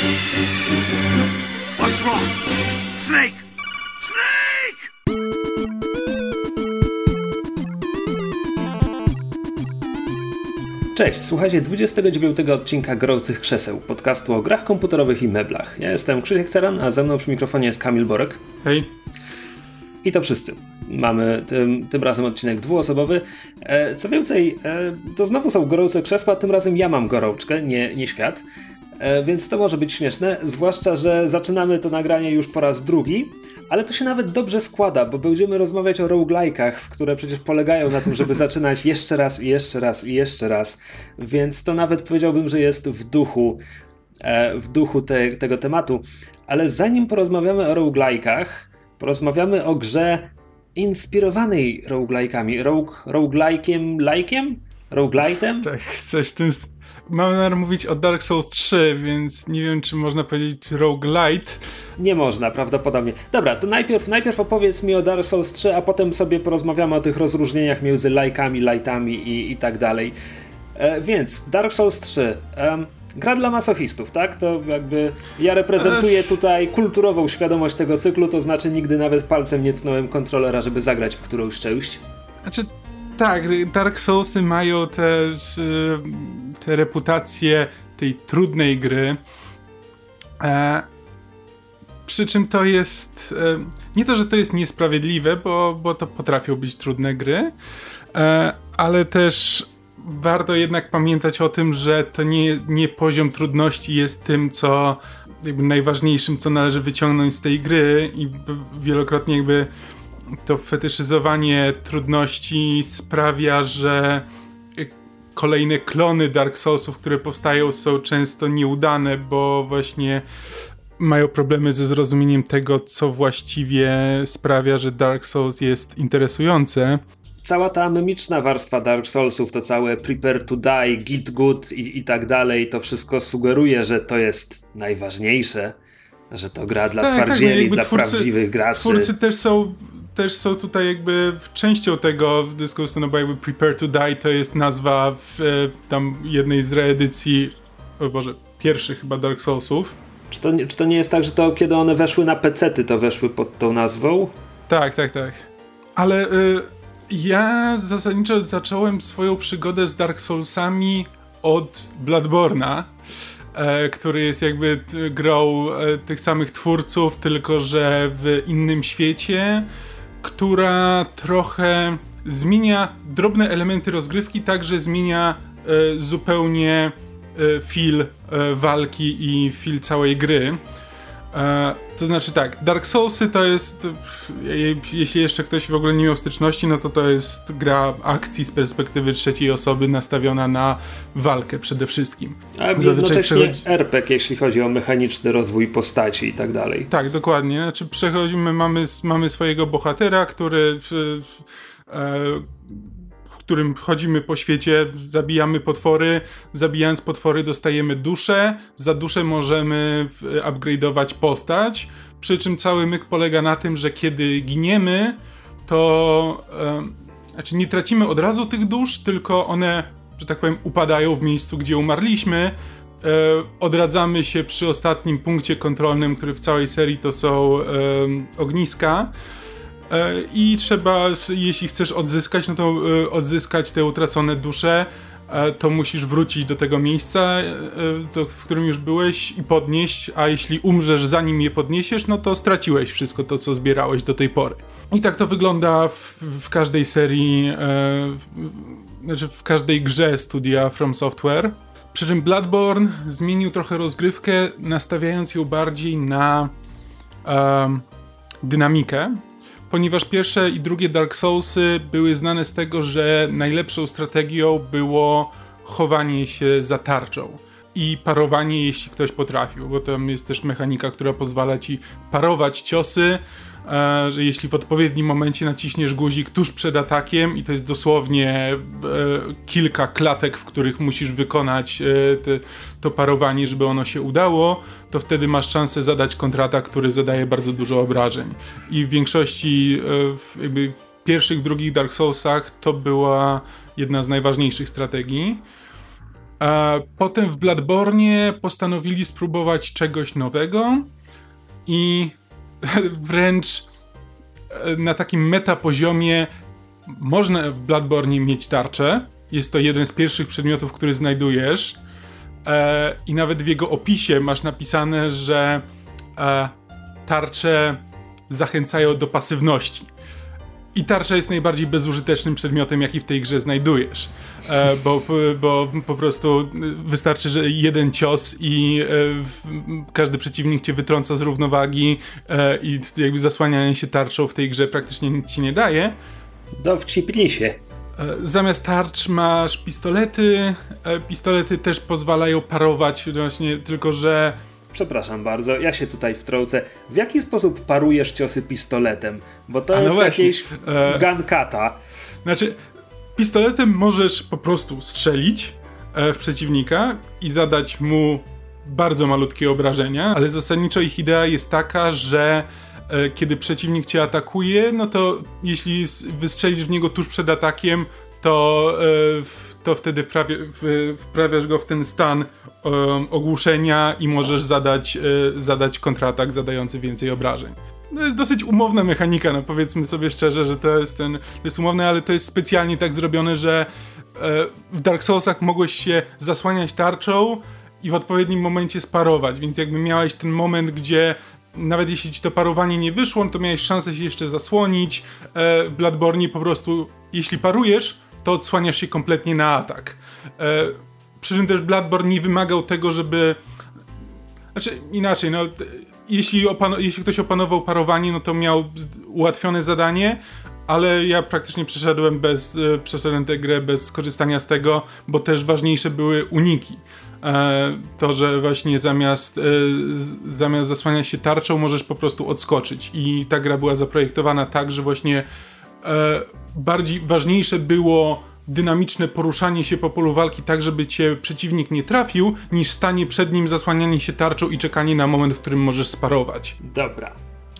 What's wrong? Snake! Snake! Cześć, słuchajcie 29 odcinka Gorących Krzeseł, podcastu o grach komputerowych i meblach. Ja jestem Krzysiek Ceran, a ze mną przy mikrofonie jest Kamil Borek. Hej. I to wszyscy. Mamy tym, tym razem odcinek dwuosobowy. E, co więcej, e, to znowu są gorące krzesła, tym razem ja mam gorączkę, nie, nie świat. E, więc to może być śmieszne, zwłaszcza, że zaczynamy to nagranie już po raz drugi, ale to się nawet dobrze składa, bo będziemy rozmawiać o roguelike'ach, które przecież polegają na tym, żeby zaczynać jeszcze raz i jeszcze raz i jeszcze raz, więc to nawet powiedziałbym, że jest w duchu e, w duchu te, tego tematu. Ale zanim porozmawiamy o roguelike'ach, porozmawiamy o grze inspirowanej roguelike'ami. Rogue, roguelike'iem, like'iem? Roguelite'em? Tak, coś w tym... Mam namiar mówić o Dark Souls 3, więc nie wiem, czy można powiedzieć roguelite. Nie można, prawdopodobnie. Dobra, to najpierw, najpierw opowiedz mi o Dark Souls 3, a potem sobie porozmawiamy o tych rozróżnieniach między lajkami, lightami i, i tak dalej. E, więc, Dark Souls 3. Um, gra dla masochistów, tak? To jakby ja reprezentuję tutaj kulturową świadomość tego cyklu, to znaczy nigdy nawet palcem nie tnąłem kontrolera, żeby zagrać w którąś część. Znaczy, tak, Dark Soulsy mają też y, tę reputację tej trudnej gry. E, przy czym to jest. E, nie to, że to jest niesprawiedliwe, bo, bo to potrafią być trudne gry, e, ale też warto jednak pamiętać o tym, że to nie, nie poziom trudności jest tym, co jakby najważniejszym, co należy wyciągnąć z tej gry i wielokrotnie jakby to fetyszyzowanie trudności sprawia, że kolejne klony Dark Soulsów, które powstają, są często nieudane, bo właśnie mają problemy ze zrozumieniem tego, co właściwie sprawia, że Dark Souls jest interesujące. Cała ta memiczna warstwa Dark Soulsów, to całe Prepare to Die, Git Good i, i tak dalej, to wszystko sugeruje, że to jest najważniejsze, że to gra dla tak, tak twardzieli, tak, dla twórcy, prawdziwych graczy. Twórcy też są też są tutaj jakby częścią tego dyskursu, no bo jakby Prepare to Die to jest nazwa w e, tam jednej z reedycji, o Boże, pierwszych chyba Dark Soulsów. Czy to, nie, czy to nie jest tak, że to kiedy one weszły na pecety, to weszły pod tą nazwą? Tak, tak, tak. Ale y, ja zasadniczo zacząłem swoją przygodę z Dark Soulsami od Bloodborna, e, który jest jakby grą e, tych samych twórców, tylko że w innym świecie która trochę zmienia drobne elementy rozgrywki, także zmienia e, zupełnie e, feel e, walki i feel całej gry. E, to znaczy tak, Dark Soulsy to jest, jeśli jeszcze ktoś w ogóle nie miał styczności, no to to jest gra akcji z perspektywy trzeciej osoby nastawiona na walkę przede wszystkim. A jednocześnie przechodzi... RPG, jeśli chodzi o mechaniczny rozwój postaci i tak dalej. Tak, dokładnie. Znaczy przechodzimy, mamy, mamy swojego bohatera, który w, w, e, którym chodzimy po świecie, zabijamy potwory, zabijając potwory dostajemy duszę, za duszę możemy upgrade'ować postać, przy czym cały myk polega na tym, że kiedy giniemy, to e, znaczy nie tracimy od razu tych dusz, tylko one, że tak powiem, upadają w miejscu, gdzie umarliśmy, e, odradzamy się przy ostatnim punkcie kontrolnym, który w całej serii to są ogniska I trzeba, jeśli chcesz odzyskać, no to e, odzyskać te utracone dusze, e, to musisz wrócić do tego miejsca, w którym już byłeś i podnieść, a jeśli umrzesz zanim je podniesiesz, no to straciłeś wszystko to, co zbierałeś do tej pory. I tak to wygląda w, w każdej serii, znaczy w każdej grze studia From Software. Przy czym Bloodborne zmienił trochę rozgrywkę, nastawiając ją bardziej na dynamikę, ponieważ pierwsze i drugie Dark Soulsy były znane z tego, że najlepszą strategią było chowanie się za tarczą i parowanie, jeśli ktoś potrafił, bo tam jest też mechanika, która pozwala ci parować ciosy, że jeśli w odpowiednim momencie naciśniesz guzik tuż przed atakiem i to jest dosłownie e, kilka klatek, w których musisz wykonać e, te, to parowanie, żeby ono się udało, to wtedy masz szansę zadać kontratak, który zadaje bardzo dużo obrażeń. I w większości w, w pierwszych, drugich Dark Soulsach to była jedna z najważniejszych strategii. E, potem w Bladbornie postanowili spróbować czegoś nowego i wręcz e, na takim metapoziomie można w Bladbornie mieć tarczę. Jest to jeden z pierwszych przedmiotów, który znajdujesz. E, I nawet w jego opisie masz napisane, że e, tarcze zachęcają do pasywności. I tarcza jest najbardziej bezużytecznym przedmiotem, jaki w tej grze znajdujesz. E, bo, bo po prostu wystarczy, że jeden cios i e, każdy przeciwnik cię wytrąca z równowagi e, i jakby zasłanianie się tarczą w tej grze praktycznie nic ci nie daje. Dowcipnij się. E, zamiast tarcz masz pistolety. E, pistolety też pozwalają parować, właśnie tylko że Przepraszam bardzo, ja się tutaj wtrącę. W jaki sposób parujesz ciosy pistoletem? Bo to no jest właśnie, jakieś e, gankata. Znaczy, pistoletem możesz po prostu strzelić e, w przeciwnika i zadać mu bardzo malutkie obrażenia, ale zasadniczo ich idea jest taka, że e, kiedy przeciwnik cię atakuje, no to jeśli wystrzelisz w niego tuż przed atakiem, to, e, to wtedy wprawiasz go w ten stan em, ogłuszenia i możesz zadać, e, zadać kontratak zadający więcej obrażeń. To jest dosyć umowna mechanika, no powiedzmy sobie szczerze, że to jest ten, to jest umowne, ale to jest specjalnie tak zrobione, że e, w Dark Soulsach mogłeś się zasłaniać tarczą i w odpowiednim momencie sparować, więc jakby miałeś ten moment, gdzie nawet jeśli ci to parowanie nie wyszło, to miałeś szansę się jeszcze zasłonić. E, w Bloodborne po prostu, jeśli parujesz, to odsłaniasz się kompletnie na atak. E, przy czym też Bloodborne nie wymagał tego, żeby znaczy, inaczej, no, jeśli, jeśli ktoś opanował parowanie, no to miał ułatwione zadanie, ale ja praktycznie przeszedłem bez, e, przeszedłem tę grę bez skorzystania z tego, bo też ważniejsze były uniki. E, to, że właśnie zamiast, e, zamiast zasłaniać się tarczą, możesz po prostu odskoczyć. I ta gra była zaprojektowana tak, że właśnie bardziej ważniejsze było dynamiczne poruszanie się po polu walki tak, żeby cię przeciwnik nie trafił, niż stanie przed nim, zasłanianie się tarczą i czekanie na moment, w którym możesz sparować. Dobra.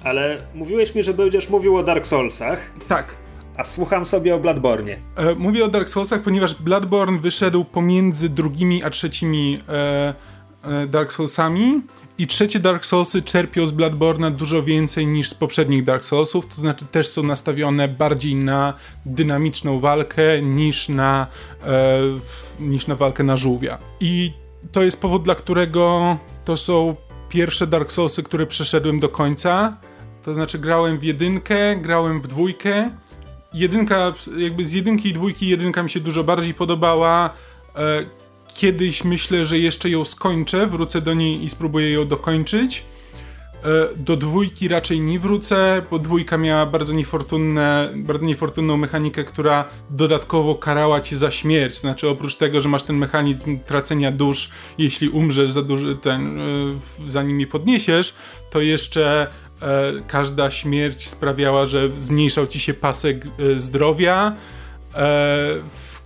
Ale mówiłeś mi, że będziesz mówił o Dark Soulsach, Tak. a słucham sobie o Bladbornie. E, mówię o Dark Soulsach, ponieważ Bloodborne wyszedł pomiędzy drugimi a trzecimi e, e, Dark Soulsami i trzecie Dark Soulsy czerpią z Bloodborne'a dużo więcej niż z poprzednich Dark Soulsów, to znaczy też są nastawione bardziej na dynamiczną walkę niż na, e, niż na walkę na żółwia. I to jest powód, dla którego to są pierwsze Dark Soulsy, które przeszedłem do końca. To znaczy grałem w jedynkę, grałem w dwójkę, jedynka, jakby z jedynki i dwójki jedynka mi się dużo bardziej podobała. E, Kiedyś myślę, że jeszcze ją skończę, wrócę do niej i spróbuję ją dokończyć. E, Do dwójki raczej nie wrócę, bo dwójka miała bardzo, niefortunne, bardzo niefortunną mechanikę, która dodatkowo karała cię za śmierć. Znaczy, oprócz tego, że masz ten mechanizm tracenia dusz, jeśli umrzesz za duży, ten, e, zanim je podniesiesz, to jeszcze e, każda śmierć sprawiała, że zmniejszał ci się pasek e, zdrowia, e,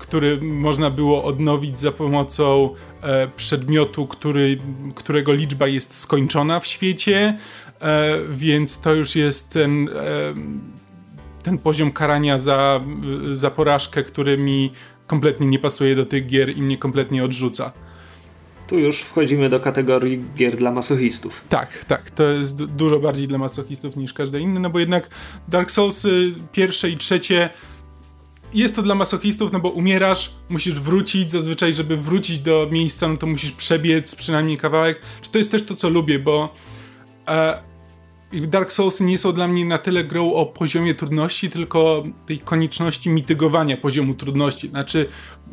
który można było odnowić za pomocą e, przedmiotu, który, którego liczba jest skończona w świecie, e, więc to już jest ten, e, ten poziom karania za, za porażkę, który mi kompletnie nie pasuje do tych gier i mnie kompletnie odrzuca. Tu już wchodzimy do kategorii gier dla masochistów. Tak, tak, to jest du- dużo bardziej dla masochistów niż każde inne, no bo jednak Dark Soulsy pierwsze i trzecie jest to dla masochistów, no bo umierasz, musisz wrócić, zazwyczaj żeby wrócić do miejsca, no to musisz przebiec przynajmniej kawałek. Czy to jest też to, co lubię, bo e, Dark Soulsy nie są dla mnie na tyle grą o poziomie trudności, tylko tej konieczności mitygowania poziomu trudności. Znaczy,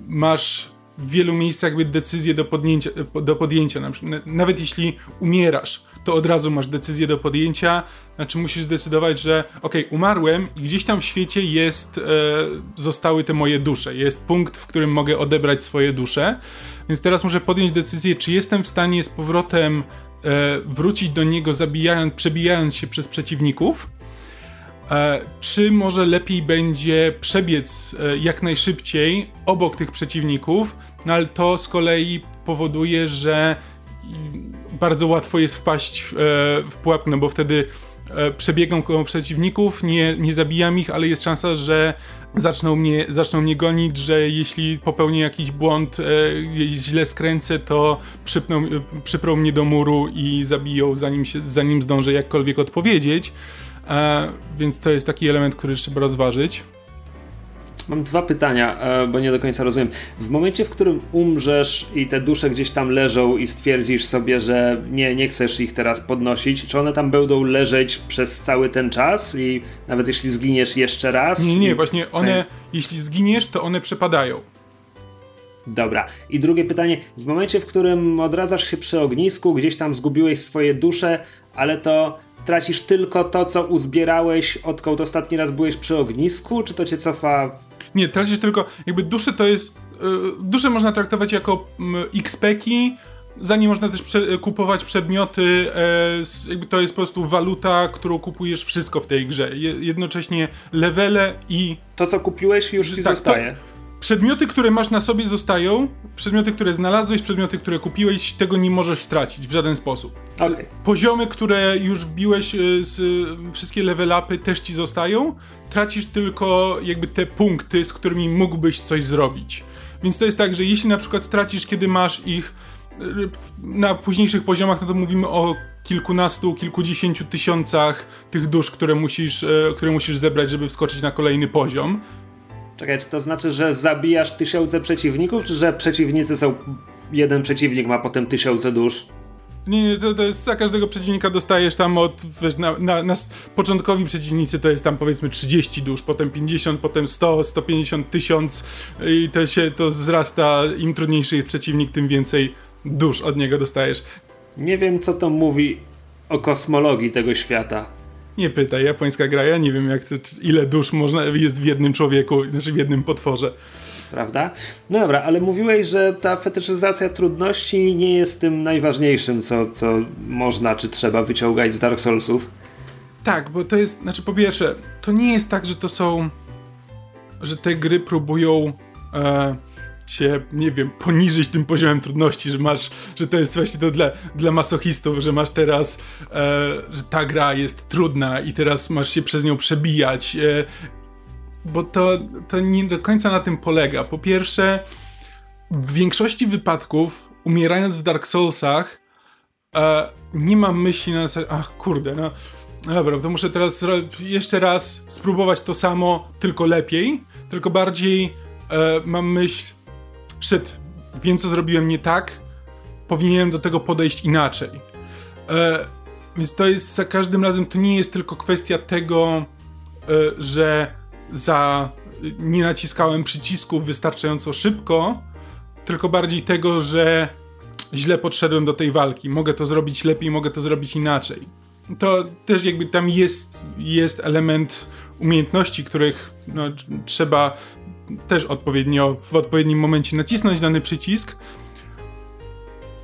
masz w wielu miejscach jakby decyzję do, podjęcia, do podjęcia. Nawet jeśli umierasz, to od razu masz decyzję do podjęcia. Znaczy, musisz zdecydować, że okej, umarłem i gdzieś tam w świecie jest, e, zostały te moje dusze. Jest punkt, w którym mogę odebrać swoje dusze. Więc teraz muszę podjąć decyzję, czy jestem w stanie z powrotem e, wrócić do niego, zabijając, przebijając się przez przeciwników, e, czy może lepiej będzie przebiec e, jak najszybciej obok tych przeciwników, no ale to z kolei powoduje, że bardzo łatwo jest wpaść w, e, w pułapkę, no bo wtedy e, przebiegam koło przeciwników, nie, nie zabijam ich, ale jest szansa, że zaczną mnie, zaczną mnie gonić, że jeśli popełnię jakiś błąd, e, źle skręcę, to przypną, przyprą mnie do muru i zabiją, zanim, się, zanim zdążę jakkolwiek odpowiedzieć. E, więc to jest taki element, który trzeba rozważyć. Mam dwa pytania, e, bo nie do końca rozumiem. W momencie, w którym umrzesz i te dusze gdzieś tam leżą i stwierdzisz sobie, że nie, nie chcesz ich teraz podnosić, czy one tam będą leżeć przez cały ten czas i nawet jeśli zginiesz jeszcze raz? Nie, nie, właśnie one, jeśli zginiesz, to one przepadają. Dobra. I drugie pytanie. W momencie, w którym odradzasz się przy ognisku, gdzieś tam zgubiłeś swoje dusze, ale to tracisz tylko to, co uzbierałeś, odkąd ostatni raz byłeś przy ognisku, czy to cię cofa nie, tracisz tylko, jakby dusze to jest, yy, dusze można traktować jako yy, XP-ki, za nie można też prze kupować przedmioty, e, jakby to jest po prostu waluta, którą kupujesz wszystko w tej grze. Je jednocześnie levele i... To, co kupiłeś już ci tak, zostaje. Przedmioty, które masz na sobie zostają, przedmioty, które znalazłeś, przedmioty, które kupiłeś, tego nie możesz stracić w żaden sposób. Okay. Poziomy, które już wbiłeś, e, z, wszystkie level upy też ci zostają, tracisz tylko jakby te punkty, z którymi mógłbyś coś zrobić. Więc to jest tak, że jeśli na przykład stracisz, kiedy masz ich e, na późniejszych poziomach, no to mówimy o kilkunastu, kilkudziesięciu tysiącach tych dusz, które musisz, e, które musisz zebrać, żeby wskoczyć na kolejny poziom. Czekaj, czy to znaczy, że zabijasz tysiące przeciwników, czy że przeciwnicy są. Jeden przeciwnik ma potem tysiące dusz? Nie, nie, to, to jest za każdego przeciwnika dostajesz tam od. Na, na, na, początkowi przeciwnicy to jest tam powiedzmy 30 dusz, potem 50, potem 100, 150, 1000 i to się to wzrasta. Im trudniejszy jest przeciwnik, tym więcej dusz od niego dostajesz. Nie wiem, co to mówi o kosmologii tego świata. Nie pytaj, japońska gra, ja nie wiem jak to, ile dusz można, jest w jednym człowieku, znaczy w jednym potworze. Prawda? No dobra, ale mówiłeś, że ta fetyszyzacja trudności nie jest tym najważniejszym, co, co można czy trzeba wyciągać z Dark Soulsów. Tak, bo to jest, znaczy po pierwsze, to nie jest tak, że to są, że te gry próbują e, cię, nie wiem, poniżyć tym poziomem trudności, że masz, że to jest właśnie to dla, dla masochistów, że masz teraz, e, że ta gra jest trudna i teraz masz się przez nią przebijać, e, bo to, to nie do końca na tym polega. Po pierwsze, w większości wypadków, umierając w Dark Soulsach, e, nie mam myśli na zasadzie, ach kurde, no, no dobra, to muszę teraz jeszcze raz spróbować to samo, tylko lepiej, tylko bardziej e, mam myśl, shit, wiem co zrobiłem nie tak, powinienem do tego podejść inaczej. E, więc to jest za każdym razem, to nie jest tylko kwestia tego, e, że za nie naciskałem przycisków wystarczająco szybko, tylko bardziej tego, że źle podszedłem do tej walki. Mogę to zrobić lepiej, mogę to zrobić inaczej. To też jakby tam jest, jest element umiejętności, których no, trzeba też odpowiednio w odpowiednim momencie nacisnąć dany przycisk.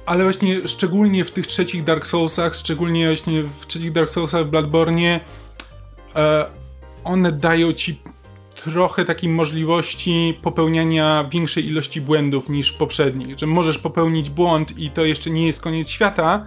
Ale właśnie szczególnie w tych trzecich Dark Soulsach, szczególnie właśnie w trzecich Dark Soulsach w Bloodborne, e, one dają ci trochę takiej możliwości popełniania większej ilości błędów niż poprzednich, że możesz popełnić błąd i to jeszcze nie jest koniec świata,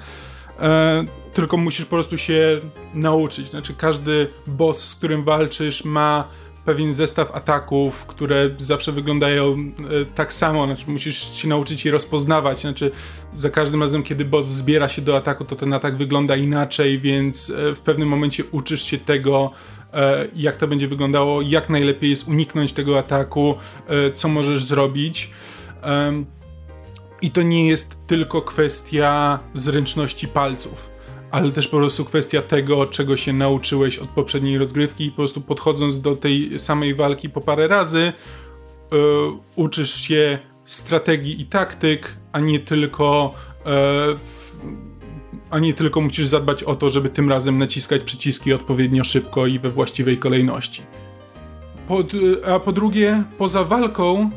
e, tylko musisz po prostu się nauczyć. Znaczy każdy boss, z którym walczysz ma pewien zestaw ataków, które zawsze wyglądają e, tak samo, znaczy musisz się nauczyć je rozpoznawać, znaczy za każdym razem, kiedy boss zbiera się do ataku, to ten atak wygląda inaczej, więc e, w pewnym momencie uczysz się tego, e, jak to będzie wyglądało, jak najlepiej jest uniknąć tego ataku, co możesz zrobić. I to nie jest tylko kwestia zręczności palców ale też po prostu kwestia tego, czego się nauczyłeś od poprzedniej rozgrywki i po prostu podchodząc do tej samej walki po parę razy, yy, uczysz się strategii i taktyk, a nie tylko yy, a nie tylko musisz zadbać o to, żeby tym razem naciskać przyciski odpowiednio szybko i we właściwej kolejności. Pod, a po drugie, poza walką,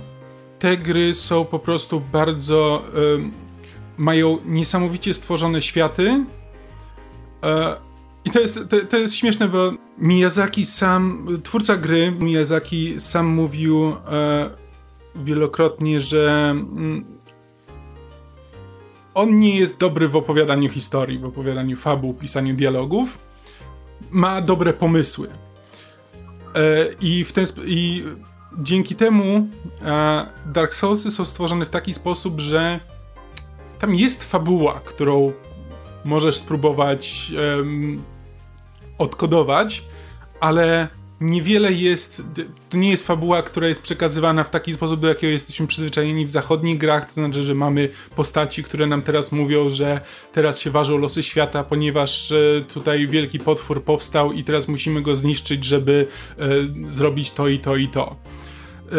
te gry są po prostu bardzo. Mają niesamowicie stworzone światy, E, I to jest, to, to, jest śmieszne, bo Miyazaki sam, twórca gry, Miyazaki sam mówił e, wielokrotnie, że mm, on nie jest dobry w opowiadaniu historii, w opowiadaniu fabuł, pisaniu dialogów. Ma dobre pomysły. E, I w ten i dzięki temu e, Dark Soulsy są stworzone w taki sposób, że tam jest fabuła, którą możesz spróbować um, odkodować, ale niewiele jest, to nie jest fabuła, która jest przekazywana w taki sposób, do jakiego jesteśmy przyzwyczajeni w zachodnich grach, to znaczy, że mamy postaci, które nam teraz mówią, że teraz się ważą losy świata, ponieważ e, tutaj wielki potwór powstał i teraz musimy go zniszczyć, żeby e, zrobić to i to i to. E,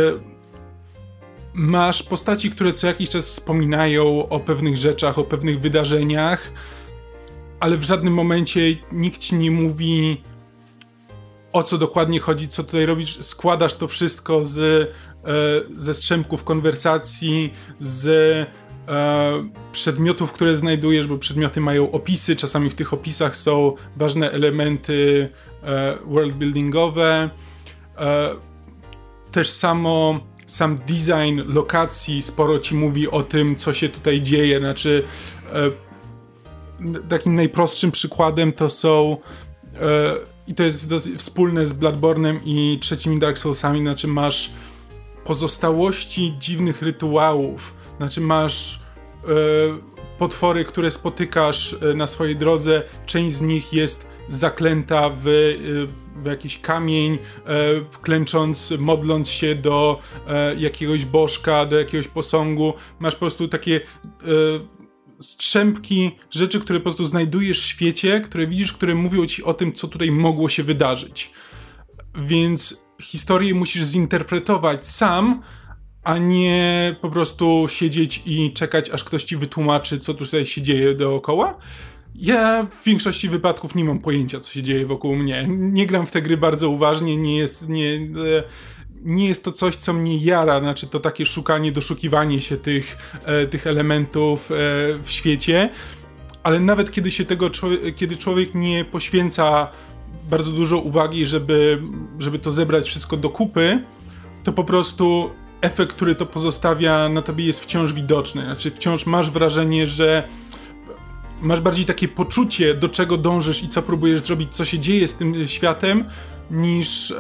masz postaci, które co jakiś czas wspominają o pewnych rzeczach, o pewnych wydarzeniach, ale w żadnym momencie nikt ci nie mówi o co dokładnie chodzi, co tutaj robisz. Składasz to wszystko z, e, ze strzępków konwersacji, z e, przedmiotów, które znajdujesz, bo przedmioty mają opisy, czasami w tych opisach są ważne elementy e, worldbuildingowe. Też samo sam design lokacji sporo ci mówi o tym, co się tutaj dzieje. Znaczy, takim najprostszym przykładem to są e, i to jest wspólne z Bloodborne'em i trzecimi Dark Soulsami, znaczy masz pozostałości dziwnych rytuałów, znaczy masz e, potwory, które spotykasz e, na swojej drodze, część z nich jest zaklęta w, w jakiś kamień, klęcząc, modląc się do jakiegoś bożka, do jakiegoś posągu. Masz po prostu takie strzępki rzeczy, które po prostu znajdujesz w świecie, które widzisz, które mówią ci o tym, co tutaj mogło się wydarzyć. Więc historię musisz zinterpretować sam, a nie po prostu siedzieć i czekać, aż ktoś ci wytłumaczy, co tutaj się dzieje dookoła. Ja w większości wypadków nie mam pojęcia, co się dzieje wokół mnie. Nie gram w te gry bardzo uważnie, nie jest, nie, nie jest to coś, co mnie jara, znaczy to takie szukanie, doszukiwanie się tych, e, tych elementów e, w świecie, ale nawet kiedy się tego, kiedy człowiek nie poświęca bardzo dużo uwagi, żeby, żeby to zebrać wszystko do kupy, to po prostu efekt, który to pozostawia na tobie jest wciąż widoczny. Znaczy wciąż masz wrażenie, że masz bardziej takie poczucie, do czego dążysz i co próbujesz zrobić, co się dzieje z tym światem, niż e,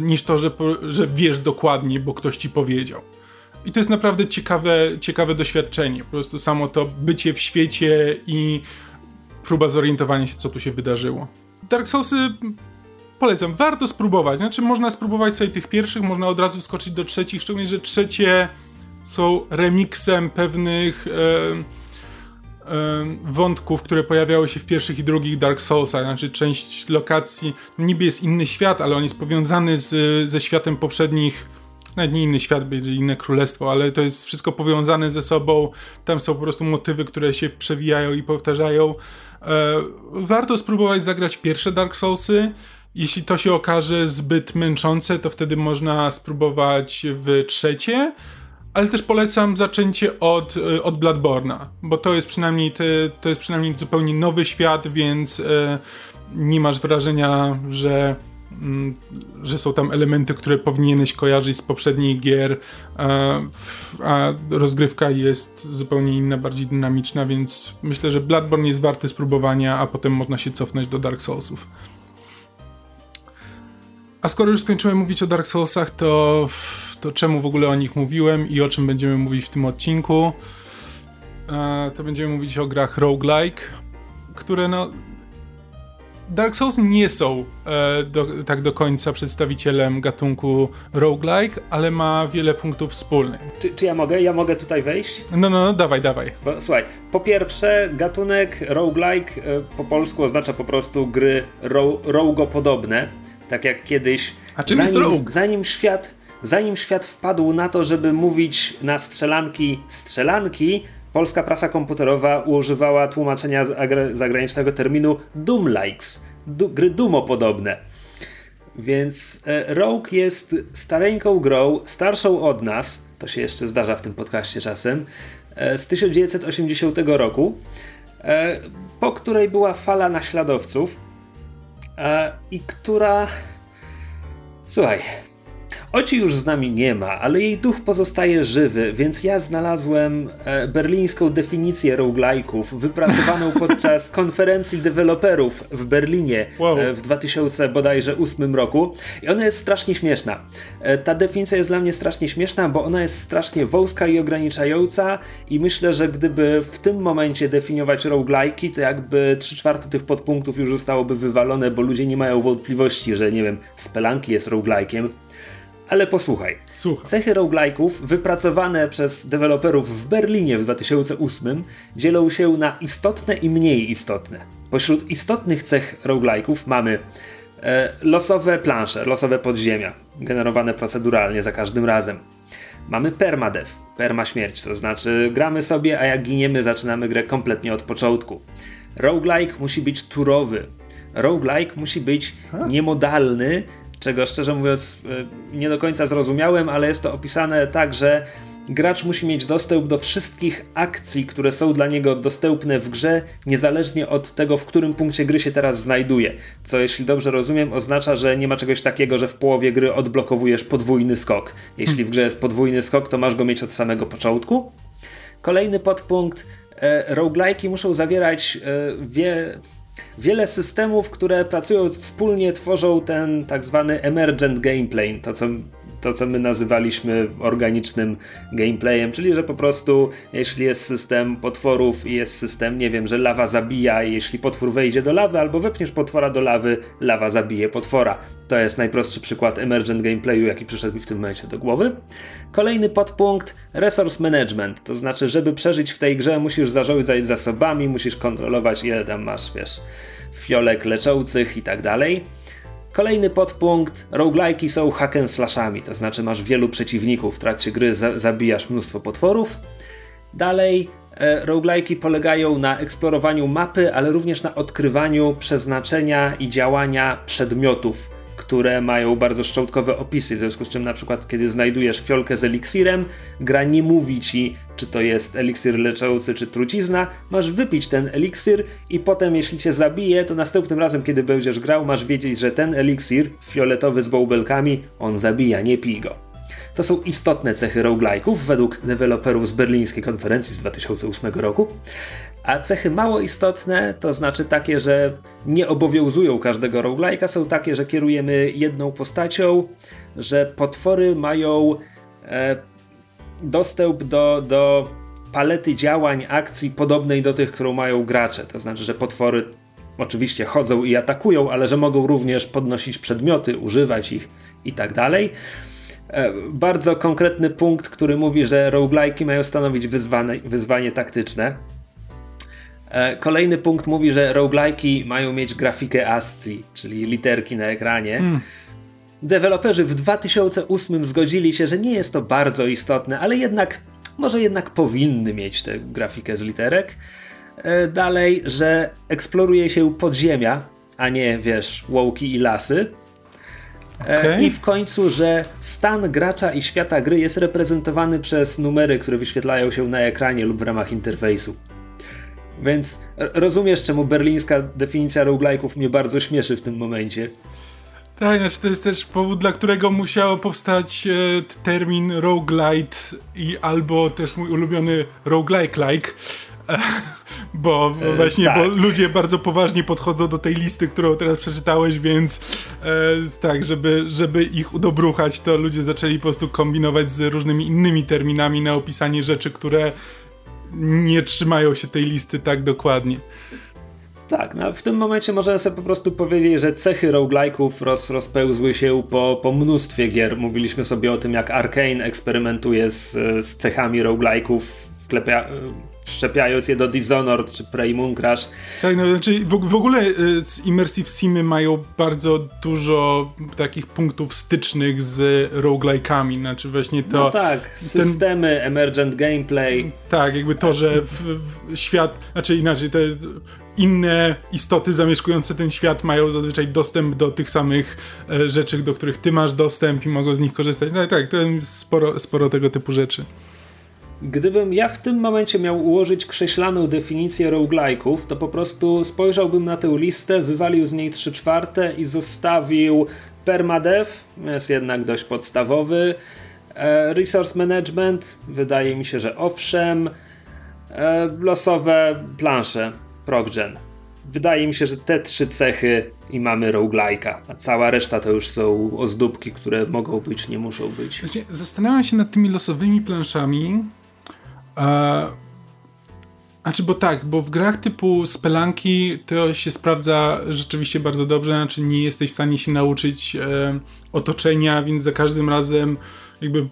niż to, że, że wiesz dokładnie, bo ktoś ci powiedział. I to jest naprawdę ciekawe, ciekawe doświadczenie. Po prostu samo to bycie w świecie i próba zorientowania się, co tu się wydarzyło. Dark Soulsy polecam, warto spróbować. Znaczy, można spróbować sobie tych pierwszych, można od razu wskoczyć do trzecich, szczególnie, że trzecie są remiksem pewnych. E, wątków, które pojawiały się w pierwszych i drugich Dark Soulsach, znaczy część lokacji, niby jest inny świat, ale on jest powiązany z, ze światem poprzednich nawet nie inny świat, inne królestwo, ale to jest wszystko powiązane ze sobą. Tam są po prostu motywy, które się przewijają i powtarzają. E, warto spróbować zagrać pierwsze Dark Soulsy. Jeśli to się okaże zbyt męczące, to wtedy można spróbować w trzecie ale też polecam zaczęcie od, e, od Bloodborne'a, bo to jest przynajmniej te, to jest przynajmniej zupełnie nowy świat, więc e, nie masz wrażenia, że, mm, że są tam elementy, które powinieneś kojarzyć z poprzednich gier, a rozgrywka jest zupełnie inna, bardziej dynamiczna, więc myślę, że Bloodborne jest warty spróbowania, a potem można się cofnąć do Dark Soulsów. A skoro już skończyłem mówić o Dark Soulsach, to to czemu w ogóle o nich mówiłem i o czym będziemy mówić w tym odcinku. E, to będziemy mówić o grach roguelike, które no... Dark Souls nie są e, do, tak do końca przedstawicielem gatunku roguelike, ale ma wiele punktów wspólnych. Czy, czy ja mogę? Ja mogę tutaj wejść? No, no, no dawaj, dawaj. Bo, słuchaj, po pierwsze, gatunek roguelike e, po polsku oznacza po prostu gry ro, rogo podobne, tak jak kiedyś. A czym zanim, jest rogue? Zanim świat Zanim świat wpadł na to, żeby mówić na strzelanki strzelanki, polska prasa komputerowa używała tłumaczenia zagranicznego terminu Doom-likes, du gry Dumo podobne. Więc e, Rogue jest stareńką grą, starszą od nas, to się jeszcze zdarza w tym podcaście czasem, e, z 1980 roku, e, po której była fala naśladowców i która... Słuchaj, Oci już z nami nie ma, ale jej duch pozostaje żywy, więc ja znalazłem e, berlińską definicję roguelike'ów wypracowaną podczas konferencji deweloperów w Berlinie wow. e, w 2000 bodajże 8 roku i ona jest strasznie śmieszna. E, ta definicja jest dla mnie strasznie śmieszna, bo ona jest strasznie wąska i ograniczająca i myślę, że gdyby w tym momencie definiować roguelike'i, to jakby 3 czwarte tych podpunktów już zostałoby wywalone, bo ludzie nie mają wątpliwości, że nie wiem, Spelanki jest roguelike'iem. Ale posłuchaj. Słucham. Cechy roguelike'ów wypracowane przez deweloperów w Berlinie w 2008 dzielą się na istotne i mniej istotne. Pośród istotnych cech roguelike'ów mamy e, losowe plansze, losowe podziemia, generowane proceduralnie za każdym razem. Mamy permadeath, perma śmierć, to znaczy gramy sobie, a jak giniemy, zaczynamy grę kompletnie od początku. Roguelike musi być turowy. Roguelike musi być niemodalny, czego szczerze mówiąc e, nie do końca zrozumiałem, ale jest to opisane tak, że gracz musi mieć dostęp do wszystkich akcji, które są dla niego dostępne w grze, niezależnie od tego, w którym punkcie gry się teraz znajduje. Co, jeśli dobrze rozumiem, oznacza, że nie ma czegoś takiego, że w połowie gry odblokowujesz podwójny skok. Jeśli w grze jest podwójny skok, to masz go mieć od samego początku. Kolejny podpunkt. E, muszą zawierać e, wie, wiele systemów, które pracują wspólnie, tworzą ten tak zwany emergent gameplay, to co to, co my nazywaliśmy organicznym gameplayem, czyli że po prostu jeśli jest system potworów i jest system, nie wiem, że lawa zabija i jeśli potwór wejdzie do lawy albo wepniesz potwora do lawy, lawa zabije potwora. To jest najprostszy przykład emergent gameplayu, jaki przyszedł mi w tym momencie do głowy. Kolejny podpunkt resource management, to znaczy, żeby przeżyć w tej grze musisz zarządzać zasobami, musisz kontrolować ile tam masz, wiesz, fiolek leczących i tak dalej. Kolejny podpunkt, roguelike'i są hack and slashami, to znaczy masz wielu przeciwników, w trakcie gry za zabijasz mnóstwo potworów. Dalej, e, roguelike'i polegają na eksplorowaniu mapy, ale również na odkrywaniu przeznaczenia i działania przedmiotów które mają bardzo szczątkowe opisy, w związku z czym na przykład kiedy znajdujesz fiolkę z eliksirem, gra nie mówi ci, czy to jest eliksir leczący, czy trucizna, masz wypić ten eliksir i potem jeśli cię zabije, to następnym razem kiedy będziesz grał, masz wiedzieć, że ten eliksir, fioletowy z bąbelkami, on zabija, nie pij go. To są istotne cechy roguelike'ów według deweloperów z berlińskiej konferencji z 2008 roku. A cechy mało istotne, to znaczy takie, że nie obowiązują każdego roguelike'a, są takie, że kierujemy jedną postacią, że potwory mają e, dostęp do, do palety działań, akcji podobnej do tych, którą mają gracze. To znaczy, że potwory oczywiście chodzą i atakują, ale że mogą również podnosić przedmioty, używać ich i tak dalej. E, bardzo konkretny punkt, który mówi, że roguelike'i mają stanowić wyzwanie, wyzwanie taktyczne. E, kolejny punkt mówi, że roguelike'i mają mieć grafikę ASCII, czyli literki na ekranie. Hmm. Deweloperzy w 2008 zgodzili się, że nie jest to bardzo istotne, ale jednak, może jednak powinny mieć tę grafikę z literek. E, dalej, że eksploruje się podziemia, a nie, wiesz, łoki i lasy. E, okay. I w końcu, że stan gracza i świata gry jest reprezentowany przez numery, które wyświetlają się na ekranie lub w ramach interfejsu. Więc rozumiesz, czemu berlińska definicja roguelike'ów mnie bardzo śmieszy w tym momencie. Tak, znaczy to jest też powód, dla którego musiał powstać e, termin roguelite i albo też mój ulubiony roguelike-like. E, bo e, właśnie, tak. bo ludzie bardzo poważnie podchodzą do tej listy, którą teraz przeczytałeś, więc e, tak, żeby, żeby ich udobruchać, to ludzie zaczęli po prostu kombinować z różnymi innymi terminami na opisanie rzeczy, które nie trzymają się tej listy tak dokładnie. Tak, no w tym momencie możemy sobie po prostu powiedzieć, że cechy roguelike'ów roz, rozpełzły się po, po mnóstwie gier. Mówiliśmy sobie o tym, jak Arkane eksperymentuje z, z cechami roguelike'ów, wklepia, wszczepiając je do Dishonored czy Prey Crash. Tak, no znaczy w, w ogóle y, Immersive Simy mają bardzo dużo takich punktów stycznych z roguelike'ami, znaczy właśnie to... No tak, systemy, ten, emergent gameplay. Tak, jakby to, że w, w świat, znaczy inaczej, te inne istoty zamieszkujące ten świat mają zazwyczaj dostęp do tych samych e, rzeczy, do których ty masz dostęp i mogą z nich korzystać. No tak, to jest sporo, sporo tego typu rzeczy. Gdybym ja w tym momencie miał ułożyć krześlaną definicję roguelike'ów, to po prostu spojrzałbym na tę listę, wywalił z niej 3 czwarte i zostawił permadev jest jednak dość podstawowy. E, resource management, wydaje mi się, że owszem. E, losowe plansze, proggen. Wydaje mi się, że te trzy cechy i mamy roguelike'a, a cała reszta to już są ozdóbki, które mogą być, nie muszą być. Zastanawiam się nad tymi losowymi planszami. E, znaczy, bo tak, bo w grach typu Spelanki to się sprawdza rzeczywiście bardzo dobrze, znaczy nie jesteś w stanie się nauczyć e, otoczenia, więc za każdym razem jakby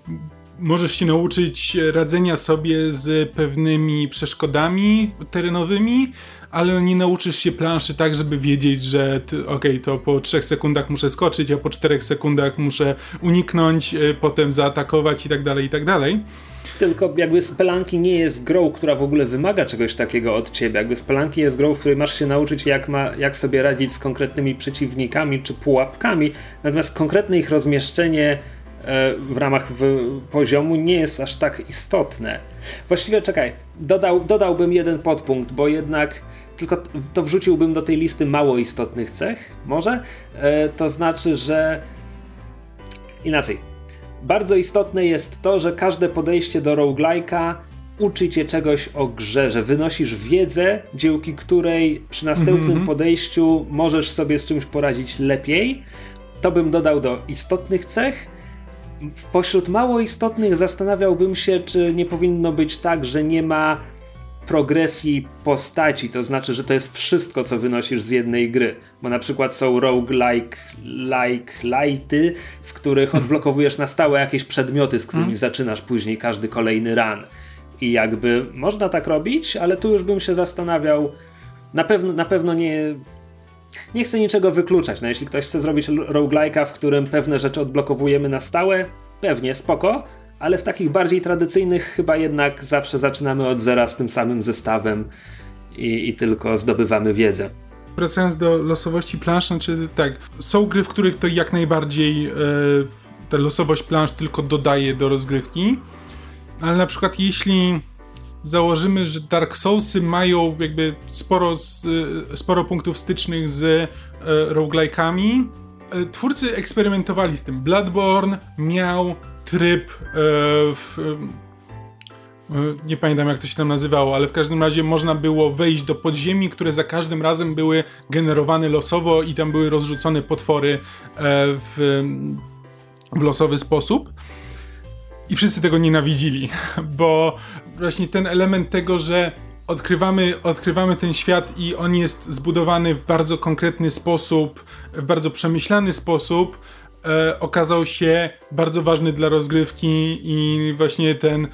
możesz się nauczyć radzenia sobie z pewnymi przeszkodami terenowymi, ale nie nauczysz się planszy tak, żeby wiedzieć, że okej, okay, to po 3 sekundach muszę skoczyć, a po 4 sekundach muszę uniknąć, e, potem zaatakować i tak dalej, i tak dalej. Tylko jakby Spelunky nie jest grą, która w ogóle wymaga czegoś takiego od ciebie. Jakby Spelunky jest grą, w której masz się nauczyć, jak, ma, jak sobie radzić z konkretnymi przeciwnikami czy pułapkami, natomiast konkretne ich rozmieszczenie e, w ramach poziomu nie jest aż tak istotne. Właściwie czekaj, dodał, dodałbym jeden podpunkt, bo jednak tylko to wrzuciłbym do tej listy mało istotnych cech, może? E, to znaczy, że inaczej. Bardzo istotne jest to, że każde podejście do roguelike'a uczy cię czegoś o grze, że wynosisz wiedzę, dzięki której przy następnym mm -hmm. podejściu możesz sobie z czymś poradzić lepiej. To bym dodał do istotnych cech. Pośród mało istotnych zastanawiałbym się, czy nie powinno być tak, że nie ma progresji postaci, to znaczy, że to jest wszystko, co wynosisz z jednej gry. Bo na przykład są roguelike like lighty, w których odblokowujesz na stałe jakieś przedmioty, z którymi hmm. zaczynasz później każdy kolejny run. I jakby można tak robić, ale tu już bym się zastanawiał. Na pewno, na pewno nie. Nie chcę niczego wykluczać. No, jeśli ktoś chce zrobić roguelike'a, w którym pewne rzeczy odblokowujemy na stałe, pewnie spoko ale w takich bardziej tradycyjnych chyba jednak zawsze zaczynamy od zera z tym samym zestawem i, i tylko zdobywamy wiedzę. Wracając do losowości plansz, znaczy tak, są gry, w których to jak najbardziej e, ta losowość plansz tylko dodaje do rozgrywki, ale na przykład jeśli założymy, że Dark Soulsy mają jakby sporo, e, sporo punktów stycznych z e, roguelike'ami, twórcy eksperymentowali z tym. Bloodborne miał tryb e, w, e, nie pamiętam jak to się tam nazywało, ale w każdym razie można było wejść do podziemi, które za każdym razem były generowane losowo i tam były rozrzucone potwory e, w, w losowy sposób. I wszyscy tego nienawidzili, bo właśnie ten element tego, że odkrywamy, odkrywamy ten świat i on jest zbudowany w bardzo konkretny sposób, w bardzo przemyślany sposób, e, okazał się bardzo ważny dla rozgrywki i właśnie ten e,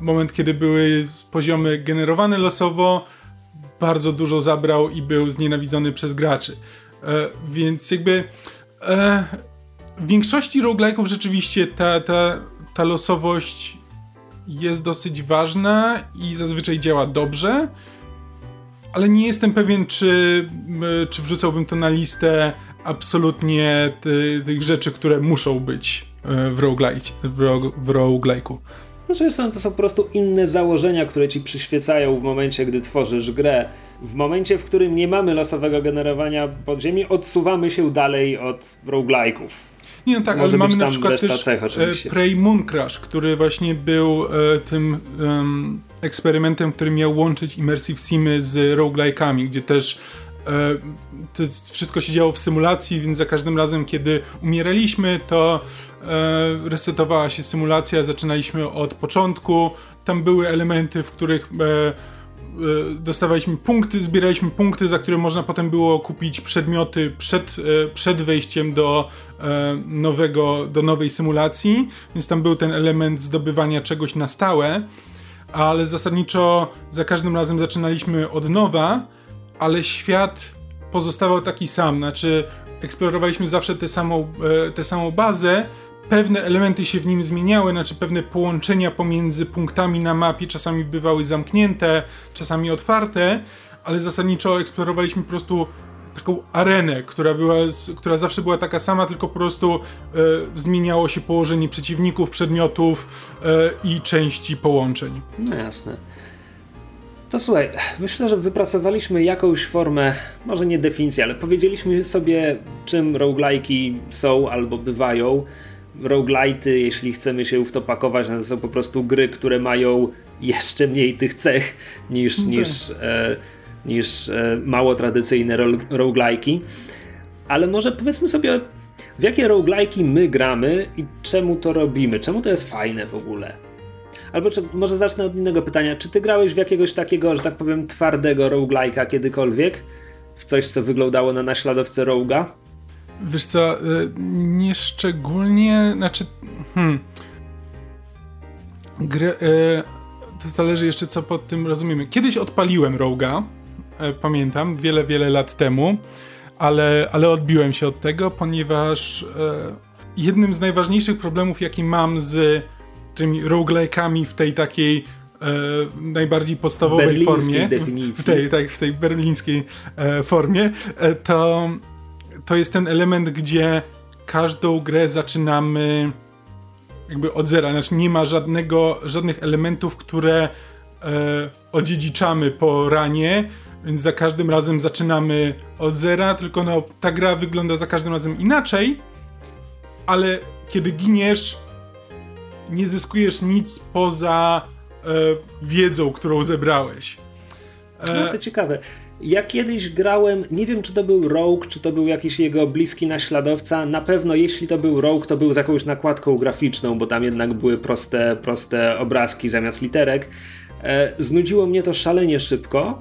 moment, kiedy były poziomy generowane losowo, bardzo dużo zabrał i był znienawidzony przez graczy. E, więc jakby e, w większości roguelike'ów rzeczywiście ta, ta, ta losowość jest dosyć ważna i zazwyczaj działa dobrze, ale nie jestem pewien, czy, czy wrzucałbym to na listę absolutnie tych rzeczy, które muszą być e, w, roguelite, w, roguelike'u. Znaczy, są, to są po prostu inne założenia, które ci przyświecają w momencie, gdy tworzysz grę. W momencie, w którym nie mamy losowego generowania podziemi, odsuwamy się dalej od roguelike'ów. Nie, no tak, Może ale mamy na przykład też cech, e, Prey Moon Crash, który właśnie był e, tym um, eksperymentem, który miał łączyć immersive simy z roguelike'ami, gdzie też to wszystko się działo w symulacji, więc za każdym razem, kiedy umieraliśmy, to e, resetowała się symulacja, zaczynaliśmy od początku. Tam były elementy, w których e, dostawaliśmy punkty, zbieraliśmy punkty, za które można potem było kupić przedmioty przed, przed wejściem do nowego, do nowej symulacji, więc tam był ten element zdobywania czegoś na stałe, ale zasadniczo za każdym razem zaczynaliśmy od nowa ale świat pozostawał taki sam, znaczy eksplorowaliśmy zawsze tę samą, e, samą bazę, pewne elementy się w nim zmieniały, znaczy pewne połączenia pomiędzy punktami na mapie czasami bywały zamknięte, czasami otwarte, ale zasadniczo eksplorowaliśmy po prostu taką arenę, która, była, która zawsze była taka sama, tylko po prostu e, zmieniało się położenie przeciwników, przedmiotów e, i części połączeń. No jasne. To słuchaj, myślę, że wypracowaliśmy jakąś formę, może nie definicję, ale powiedzieliśmy sobie, czym roguelike'i są albo bywają. Roguelite'y, jeśli chcemy się w to pakować, no to są po prostu gry, które mają jeszcze mniej tych cech niż, okay. No niż, tak. e, niż e, mało tradycyjne roguelike'i. Ale może powiedzmy sobie, w jakie roguelike'i my gramy i czemu to robimy? Czemu to jest fajne w ogóle? Albo czy, może zacznę od innego pytania. Czy ty grałeś w jakiegoś takiego, że tak powiem, twardego roguelike'a kiedykolwiek? W coś, co wyglądało na naśladowcę Rogue'a? Wiesz co, y, nie szczególnie, znaczy, hmm. Gry, y, to zależy jeszcze co pod tym rozumiemy. Kiedyś odpaliłem Rogue'a, y, pamiętam, wiele, wiele lat temu, ale, ale odbiłem się od tego, ponieważ jednym z najważniejszych problemów, jaki mam z tymi roguelike'ami w tej takiej e, najbardziej podstawowej formie. Definicji. W tej, tak, w tej berlińskiej e, formie, e, to, to jest ten element, gdzie każdą grę zaczynamy jakby od zera. Znaczy nie ma żadnego, żadnych elementów, które e, odziedziczamy po ranie, więc za każdym razem zaczynamy od zera, tylko no, ta gra wygląda za każdym razem inaczej, ale kiedy giniesz, nie zyskujesz nic poza e, wiedzą, którą zebrałeś. E... No to ciekawe. Ja kiedyś grałem, nie wiem czy to był Rogue, czy to był jakiś jego bliski naśladowca. Na pewno jeśli to był Rogue, to był z jakąś nakładką graficzną, bo tam jednak były proste, proste obrazki zamiast literek. E, znudziło mnie to szalenie szybko.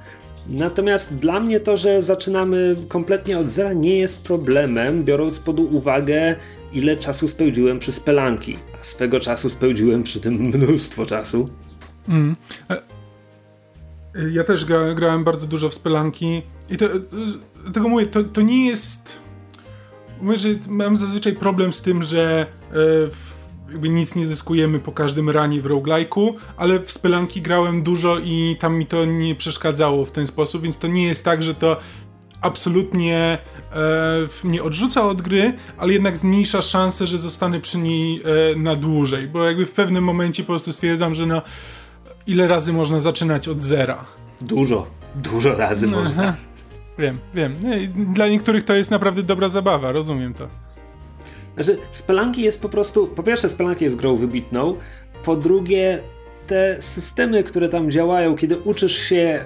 Natomiast dla mnie to, że zaczynamy kompletnie od zera nie jest problemem, biorąc pod uwagę ile czasu spędziłem przy spelanki, a swego czasu spędziłem przy tym mnóstwo czasu. Mm. E, ja też gra, grałem bardzo dużo w spelanki i to, tego mówię, to, to nie jest... Mówię, mam zazwyczaj problem z tym, że e, jakby nic nie zyskujemy po każdym ranie w roguelike'u, ale w spelanki grałem dużo i tam mi to nie przeszkadzało w ten sposób, więc to nie jest tak, że to absolutnie e, nie odrzuca od gry, ale jednak zmniejsza szanse, że zostanę przy niej e, na dłużej, bo jakby w pewnym momencie po prostu stwierdzam, że no ile razy można zaczynać od zera? Dużo, dużo razy Aha. można. Wiem, wiem. No dla niektórych to jest naprawdę dobra zabawa, rozumiem to. Znaczy, Spelunky jest po prostu, po pierwsze Spelunky jest grą wybitną, po drugie te systemy, które tam działają, kiedy uczysz się e,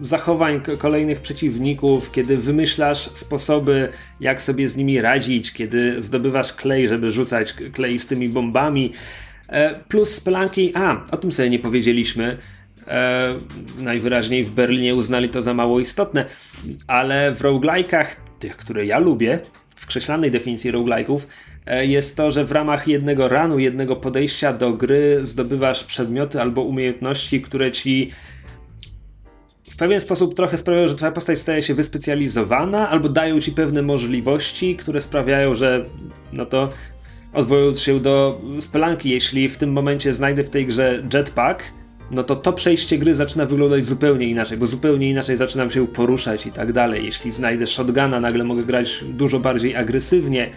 zachowań kolejnych przeciwników, kiedy wymyślasz sposoby, jak sobie z nimi radzić, kiedy zdobywasz klej, żeby rzucać klej z tymi bombami, e, plus spelanki, a, o tym sobie nie powiedzieliśmy, e, najwyraźniej w Berlinie uznali to za mało istotne, ale w roguelike'ach, tych, które ja lubię, w krześlanej definicji roguelike'ów, jest to, że w ramach jednego ranu, jednego podejścia do gry zdobywasz przedmioty albo umiejętności, które ci w pewien sposób trochę sprawiają, że twoja postać staje się wyspecjalizowana, albo dają ci pewne możliwości, które sprawiają, że no to odwołując się do spelanki, jeśli w tym momencie znajdę w tej grze jetpack, no to to przejście gry zaczyna wyglądać zupełnie inaczej, bo zupełnie inaczej zaczynam się poruszać i tak dalej. Jeśli znajdę shotguna, nagle mogę grać dużo bardziej agresywnie.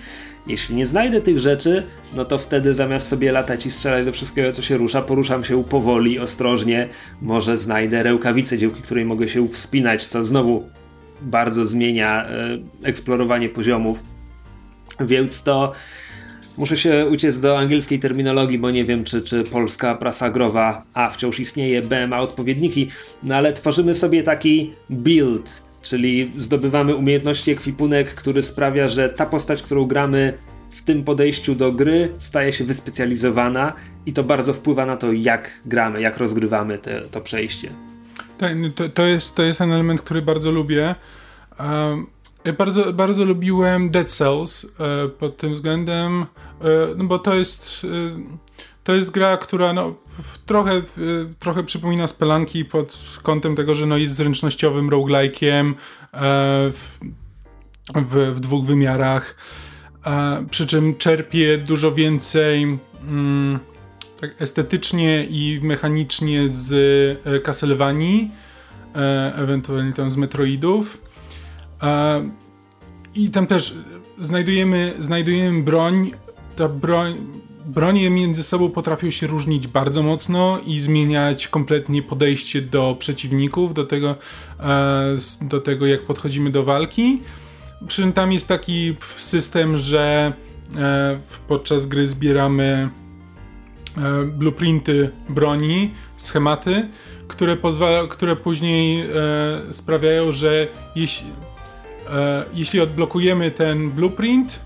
Jeśli nie znajdę tych rzeczy, no to wtedy zamiast sobie latać i strzelać do wszystkiego, co się rusza, poruszam się powoli, ostrożnie. Może znajdę rękawicę, dzięki której mogę się wspinać, co znowu bardzo zmienia e, eksplorowanie poziomów. Więc to muszę się uciec do angielskiej terminologii, bo nie wiem, czy, czy polska prasa growa A wciąż istnieje, B ma odpowiedniki, no ale tworzymy sobie taki build, czyli zdobywamy umiejętności ekwipunek, który sprawia, że ta postać, którą gramy w tym podejściu do gry staje się wyspecjalizowana i to bardzo wpływa na to, jak gramy, jak rozgrywamy te, to przejście. Tak, no to, to, jest, to jest ten element, który bardzo lubię. Um, ja bardzo, bardzo lubiłem Dead Cells e, pod tym względem, e, no bo to jest e, to jest gra, która no, trochę, trochę przypomina Spelanki pod kątem tego, że no, jest zręcznościowym roguelike'iem w, w, w, dwóch wymiarach, przy czym czerpie dużo więcej mm, tak estetycznie i mechanicznie z Castlevanii, ewentualnie tam z Metroidów. I tam też znajdujemy, znajdujemy broń. Ta broń, bronie między sobą potrafią się różnić bardzo mocno i zmieniać kompletnie podejście do przeciwników, do tego, e, do tego jak podchodzimy do walki. Przy czym tam jest taki system, że e, podczas gry zbieramy e, blueprinty broni, schematy, które, pozwala, które później sprawiają, że jeśli, jeśli odblokujemy ten blueprint,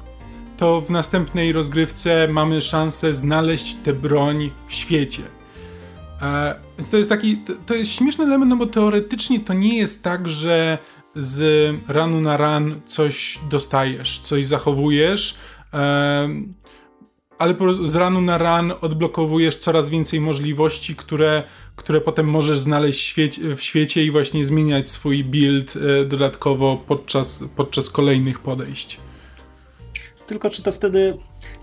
to w następnej rozgrywce mamy szansę znaleźć tę broń w świecie. E, więc to jest taki, to, to, jest śmieszny element, no bo teoretycznie to nie jest tak, że z ranu na ran coś dostajesz, coś zachowujesz, e, ale z ranu na ran odblokowujesz coraz więcej możliwości, które, które potem możesz znaleźć w świecie i właśnie zmieniać swój build e, dodatkowo podczas, podczas kolejnych podejść. Tylko czy to wtedy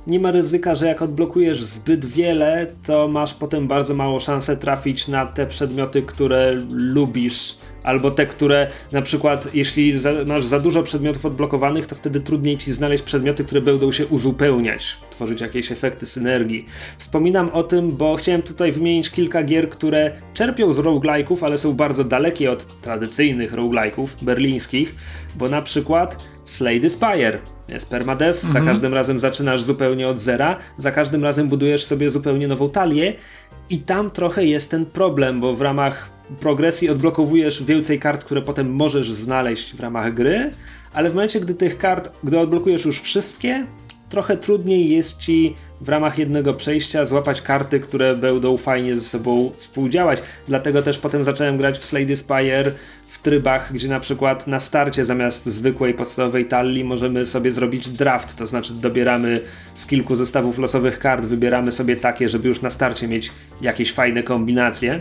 nie ma ryzyka, że jak odblokujesz zbyt wiele, to masz potem bardzo mało szansę trafić na te przedmioty, które lubisz, albo te, które na przykład, jeśli za, masz za dużo przedmiotów odblokowanych, to wtedy trudniej ci znaleźć przedmioty, które będą się uzupełniać, tworzyć jakieś efekty synergii. Wspominam o tym, bo chciałem tutaj wymienić kilka gier, które czerpią z roguelike'ów, ale są bardzo dalekie od tradycyjnych roguelike'ów berlińskich, bo na przykład Slay the Spire jest permadev, mhm. za każdym razem zaczynasz zupełnie od zera, za każdym razem budujesz sobie zupełnie nową talię i tam trochę jest ten problem, bo w ramach progresji odblokowujesz więcej kart, które potem możesz znaleźć w ramach gry, ale w momencie, gdy tych kart, gdy odblokujesz już wszystkie, trochę trudniej jest ci w ramach jednego przejścia złapać karty, które będą fajnie ze sobą współdziałać. Dlatego też potem zacząłem grać w Slade Spire w trybach, gdzie na przykład na starcie zamiast zwykłej podstawowej talii możemy sobie zrobić draft, to znaczy dobieramy z kilku zestawów losowych kart, wybieramy sobie takie, żeby już na starcie mieć jakieś fajne kombinacje.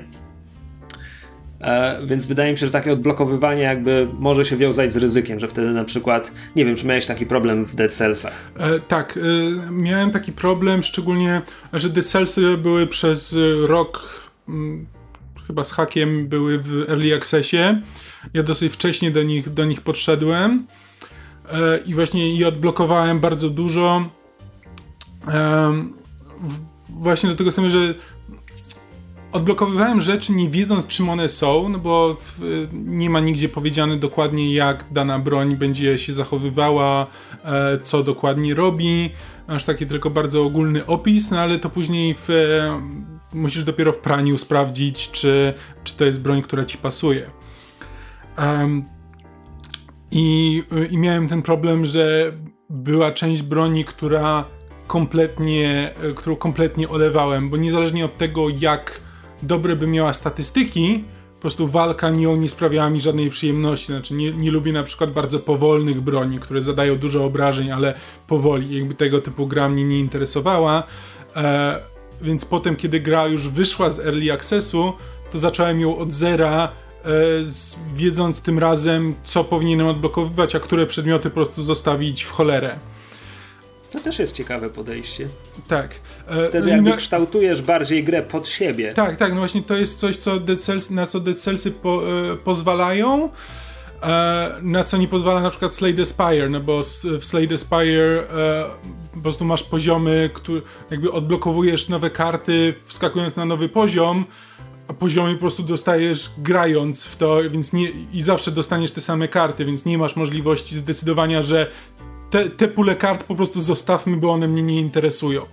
E, więc wydaje mi się, że takie odblokowywanie jakby może się wiązać z ryzykiem, że wtedy na przykład, nie wiem, czy miałeś taki problem w Dead Cellsach? E, tak, e, miałem taki problem, szczególnie, że Dead Cellsy były przez rok m, mm, chyba z hakiem były w Early Accessie. Ja dosyć wcześnie do nich, do nich podszedłem e, i właśnie i odblokowałem bardzo dużo. E, właśnie do tego samego, że odblokowywałem rzeczy nie wiedząc czym one są, no bo w, nie ma nigdzie powiedziane dokładnie jak dana broń będzie się zachowywała, e, co dokładnie robi, aż taki tylko bardzo ogólny opis, no ale to później w, e, musisz dopiero w praniu sprawdzić, czy, czy to jest broń, która ci pasuje. I, I miałem ten problem, że była część broni, która kompletnie, którą kompletnie olewałem, bo niezależnie od tego, jak dobre by miała statystyki, po prostu walka nią nie sprawiała mi żadnej przyjemności. Znaczy, nie, nie lubię na przykład bardzo powolnych broni, które zadają dużo obrażeń, ale powoli. Jakby tego typu gra mnie nie interesowała. E, więc potem, kiedy gra już wyszła z early accessu, to zacząłem ją od zera, e, z, wiedząc tym razem, co powinienem odblokowywać, a które przedmioty po prostu zostawić w cholerę. To też jest ciekawe podejście. Tak. E, Wtedy jakby no, kształtujesz bardziej grę pod siebie. Tak, tak, no właśnie to jest coś, co Dead Cells, na co Dead Cellsy po, e, pozwalają, e, na co nie pozwala na przykład Slay the Spire, no bo w Slay the Spire e, po prostu masz poziomy, które jakby odblokowujesz nowe karty, wskakując na nowy poziom, a poziomy po prostu dostajesz grając w to, więc nie, i zawsze dostaniesz te same karty, więc nie masz możliwości zdecydowania, że te, te pule kart po prostu zostawmy, bo one mnie nie interesują.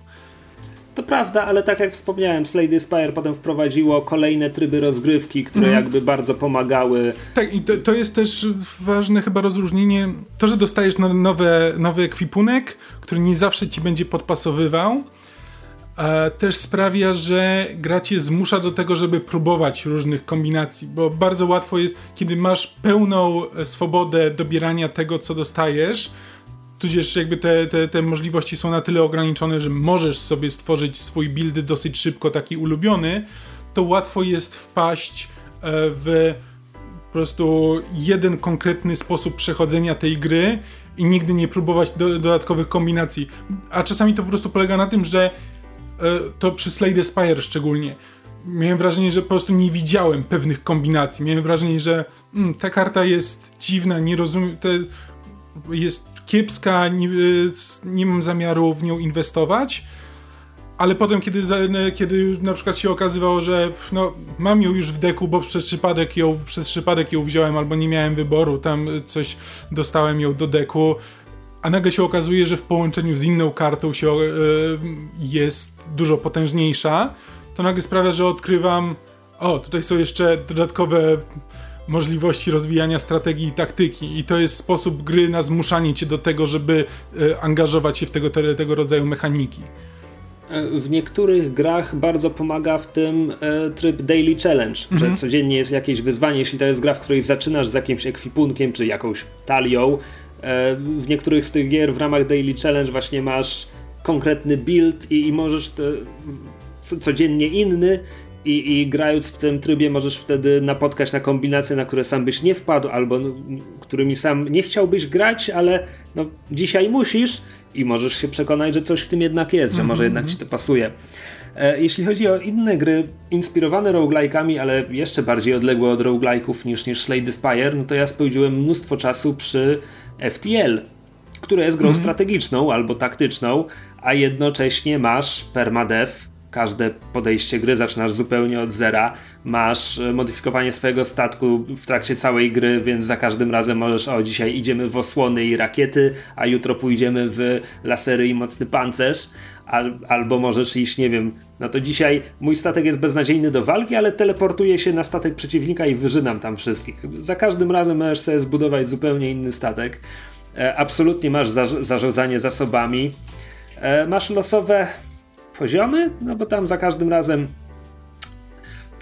To prawda, ale tak jak wspomniałem, Slade Spire potem wprowadziło kolejne tryby rozgrywki, które mm. jakby bardzo pomagały. Tak, i to, to, jest też ważne chyba rozróżnienie. To, że dostajesz nowe, nowy ekwipunek, który nie zawsze ci będzie podpasowywał, e, też sprawia, że gra cię zmusza do tego, żeby próbować różnych kombinacji, bo bardzo łatwo jest, kiedy masz pełną swobodę dobierania tego, co dostajesz, tudzież jakby te, te, te możliwości są na tyle ograniczone, że możesz sobie stworzyć swój build dosyć szybko, taki ulubiony, to łatwo jest wpaść e, w po prostu jeden konkretny sposób przechodzenia tej gry i nigdy nie próbować do, dodatkowych kombinacji. A czasami to po prostu polega na tym, że e, to przy Slade Spire szczególnie miałem wrażenie, że po prostu nie widziałem pewnych kombinacji. Miałem wrażenie, że mm, ta karta jest dziwna, nie rozumiem, jest kiepska, nie, nie mam zamiaru w nią inwestować. ale potem, kiedy, kiedy na przykład się okazywało, że no, mam ją już w deku, bo przez przypadek, ją, przez przypadek ją wziąłem albo nie miałem wyboru, tam coś dostałem ją do deku, a nagle się okazuje, że w połączeniu z inną kartą się, yy, jest dużo potężniejsza, to nagle sprawia, że odkrywam, o, tutaj są jeszcze dodatkowe możliwości rozwijania strategii i taktyki i to jest sposób gry na zmuszanie cię do tego, żeby yy, angażować się w tego, tego rodzaju mechaniki. E, w niektórych grach bardzo pomaga w tym e, tryb Daily Challenge, mhm. że codziennie jest jakieś wyzwanie. Jeśli to jest gra, w której zaczynasz z jakimś ekwipunkiem czy jakąś talią, e, w niektórych z tych gier w ramach Daily Challenge właśnie masz konkretny build i, i możesz te, co, codziennie inny i, i, grając w tym trybie możesz wtedy napotkać na kombinacje, na które sam byś nie wpadł, albo no, którymi sam nie chciałbyś grać, ale no, dzisiaj musisz i możesz się przekonać, że coś w tym jednak jest, że może jednak ci to pasuje. E, jeśli chodzi o inne gry inspirowane roguelike'ami, ale jeszcze bardziej odległe od roguelike'ów niż, niż Slay the Spire, no to ja spędziłem mnóstwo czasu przy FTL, które jest grą mm -hmm. strategiczną albo taktyczną, a jednocześnie masz permadev, każde podejście gry zaczynasz zupełnie od zera. Masz e, modyfikowanie swojego statku w trakcie całej gry, więc za każdym razem możesz, o dzisiaj idziemy w osłony i rakiety, a jutro pójdziemy w lasery i mocny pancerz. Al, albo możesz iść, nie wiem, no to dzisiaj mój statek jest beznadziejny do walki, ale teleportuję się na statek przeciwnika i wyżynam tam wszystkich. Za każdym razem możesz sobie zbudować zupełnie inny statek. E, absolutnie masz za, zarządzanie zasobami. E, masz losowe poziomy, no bo tam za każdym razem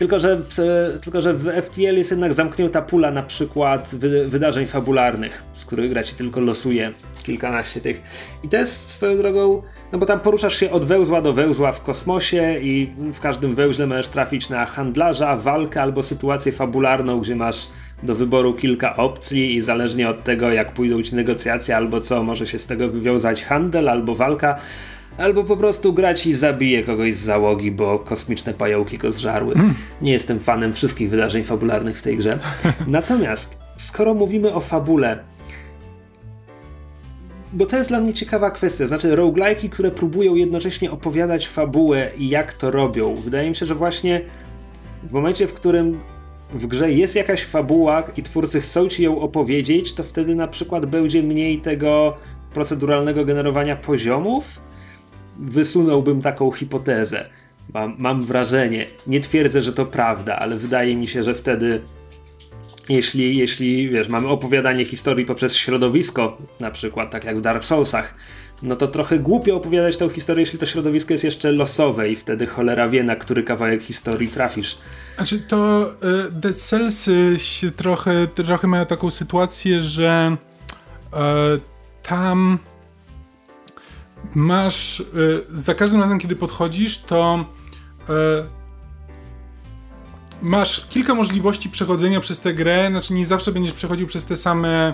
tylko że, w, tylko, że w FTL jest jednak zamknięta pula na przykład wy, wydarzeń fabularnych, z których gra ci tylko losuje kilkanaście tych. I to jest swoją drogą, no bo tam poruszasz się od wełzła do wełzła w kosmosie i w każdym wełźle możesz trafić na handlarza, walkę albo sytuację fabularną, gdzie masz do wyboru kilka opcji i zależnie od tego, jak pójdą ci negocjacje albo co, może się z tego wywiązać handel albo walka albo po prostu grać i zabije kogoś z załogi, bo kosmiczne pająki go zżarły. Mm. Nie jestem fanem wszystkich wydarzeń fabularnych w tej grze. Natomiast, skoro mówimy o fabule, bo to jest dla mnie ciekawa kwestia, znaczy roguelike'i, które próbują jednocześnie opowiadać fabułę i jak to robią. Wydaje mi się, że właśnie w momencie, w którym w grze jest jakaś fabuła i twórcy chcą ci ją opowiedzieć, to wtedy na przykład będzie mniej tego proceduralnego generowania poziomów, wysunąłbym taką hipotezę. Mam, mam wrażenie, nie twierdzę, że to prawda, ale wydaje mi się, że wtedy jeśli, jeśli wiesz, mamy opowiadanie historii poprzez środowisko, na przykład tak jak w Dark Soulsach, no to trochę głupio opowiadać tę historię, jeśli to środowisko jest jeszcze losowe i wtedy cholera wie, na który kawałek historii trafisz. Znaczy to y, Dead Cells się trochę, trochę mają taką sytuację, że y, tam masz y, za każdym razem, kiedy podchodzisz, to y, masz kilka możliwości przechodzenia przez tę grę. Znaczy, nie zawsze będziesz przechodził przez te same y,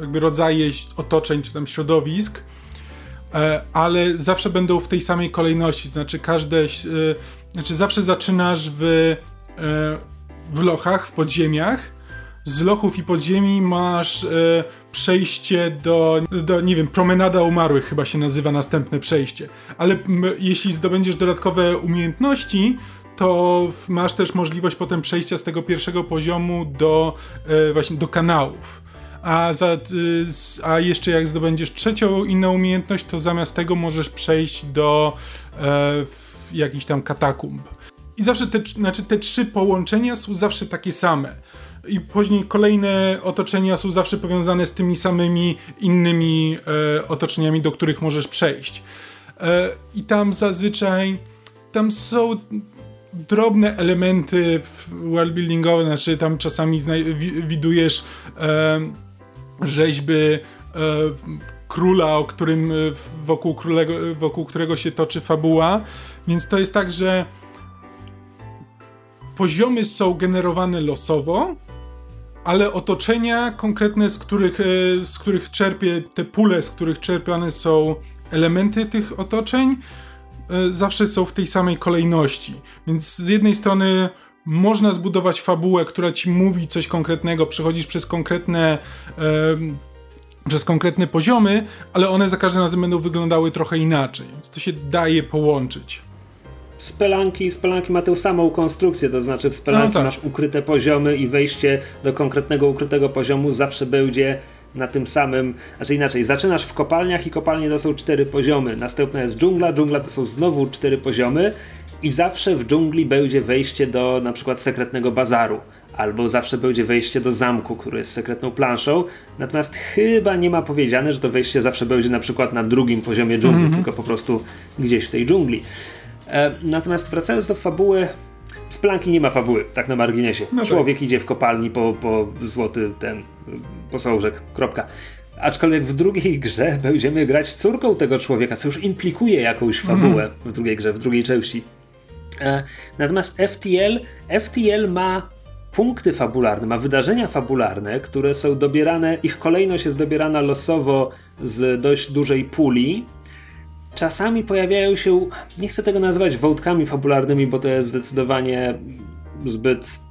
jakby rodzaje otoczeń czy tam środowisk, ale zawsze będą w tej samej kolejności. Znaczy, każde. Znaczy, zawsze zaczynasz w, w lochach, w podziemiach z lochów i podziemi masz e, przejście do, do, nie wiem, promenada umarłych chyba się nazywa następne przejście. Ale m, jeśli zdobędziesz dodatkowe umiejętności, to masz też możliwość potem przejścia z tego pierwszego poziomu do e, właśnie do kanałów. A, za, e, a jeszcze jak zdobędziesz trzecią inną umiejętność, to zamiast tego możesz przejść do e, jakichś tam katakumb. I zawsze te, znaczy te trzy połączenia są zawsze takie same i później kolejne otoczenia są zawsze powiązane z tymi samymi innymi e, otoczeniami, do których możesz przejść. E, I tam zazwyczaj tam są drobne elementy worldbuildingowe, znaczy tam czasami widujesz e, rzeźby e, króla, o którym, wokół, królego, wokół którego się toczy fabuła, więc to jest tak, że poziomy są generowane losowo, ale otoczenia konkretne, z których, e, z których czerpie, te pule, z których czerpiane są elementy tych otoczeń, e, zawsze są w tej samej kolejności. Więc z jednej strony można zbudować fabułę, która ci mówi coś konkretnego, przechodzisz przez konkretne przez konkretne poziomy, ale one za każdym razem będą wyglądały trochę inaczej, więc to się daje połączyć. Spelanki, spelanki ma tę samą konstrukcję, to znaczy w spelanki no tak. masz ukryte poziomy i wejście do konkretnego ukrytego poziomu zawsze będzie na tym samym, znaczy inaczej, zaczynasz w kopalniach i kopalnie to są cztery poziomy, następna jest dżungla, dżungla to są znowu cztery poziomy i zawsze w dżungli będzie wejście do na przykład sekretnego bazaru albo zawsze będzie wejście do zamku, który jest sekretną planszą. Natomiast chyba nie ma powiedziane, że to wejście zawsze będzie na przykład na drugim poziomie dżungli, mm -hmm. tylko po prostu gdzieś w tej dżungli. E, natomiast wracając do fabuły, z planki nie ma fabuły, tak na marginesie. No tak. Człowiek idzie w kopalni po, po złoty ten posążek, kropka. Aczkolwiek w drugiej grze będziemy grać córką tego człowieka, co już implikuje jakąś fabułę mm. w drugiej grze, w drugiej części. E, natomiast FTL, FTL ma punkty fabularne, ma wydarzenia fabularne, które są dobierane, ich kolejność jest dobierana losowo z dość dużej puli. Czasami pojawiają się, nie chcę tego nazywać wątkami fabularnymi, bo to jest zdecydowanie zbyt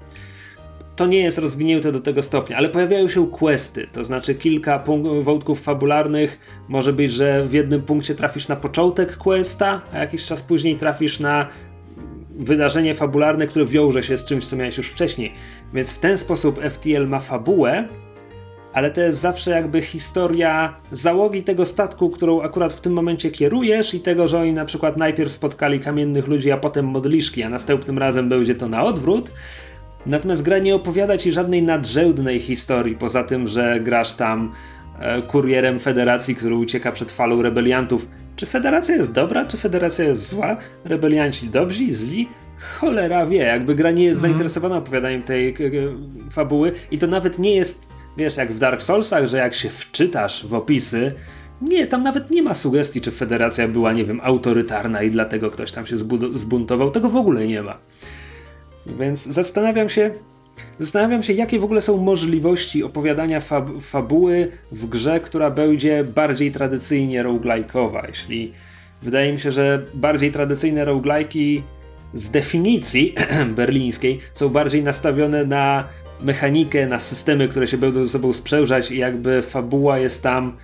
to nie jest rozwinięte do tego stopnia, ale pojawiają się questy, to znaczy kilka wątków fabularnych. Może być, że w jednym punkcie trafisz na początek questa, a jakiś czas później trafisz na wydarzenie fabularne, które wiąże się z czymś, co miałeś już wcześniej. Więc w ten sposób FTL ma fabułę, ale to jest zawsze jakby historia załogi tego statku, którą akurat w tym momencie kierujesz i tego, że oni na przykład najpierw spotkali kamiennych ludzi, a potem modliszki, a następnym razem będzie to na odwrót. Natomiast gra nie opowiada ci żadnej nadrzędnej historii, poza tym, że grasz tam e, kurierem federacji, który ucieka przed falą rebeliantów. Czy federacja jest dobra, czy federacja jest zła? Rebelianci dobrzy, źli? Cholera wie, jakby gra nie jest mm. zainteresowana opowiadaniem tej fabuły i to nawet nie jest, wiesz, jak w Dark Soulsach, że jak się wczytasz w opisy, nie, tam nawet nie ma sugestii, czy federacja była, nie wiem, autorytarna i dlatego ktoś tam się zbuntował. Tego w ogóle nie ma. Więc zastanawiam się, Zastanawiam się, jakie w ogóle są możliwości opowiadania fab fabuły w grze, która będzie bardziej tradycyjnie roguelike'owa. Jeśli wydaje mi się, że bardziej tradycyjne roguelike'i z definicji berlińskiej są bardziej nastawione na mechanikę, na systemy, które się będą ze sobą sprzężać i jakby fabuła jest tam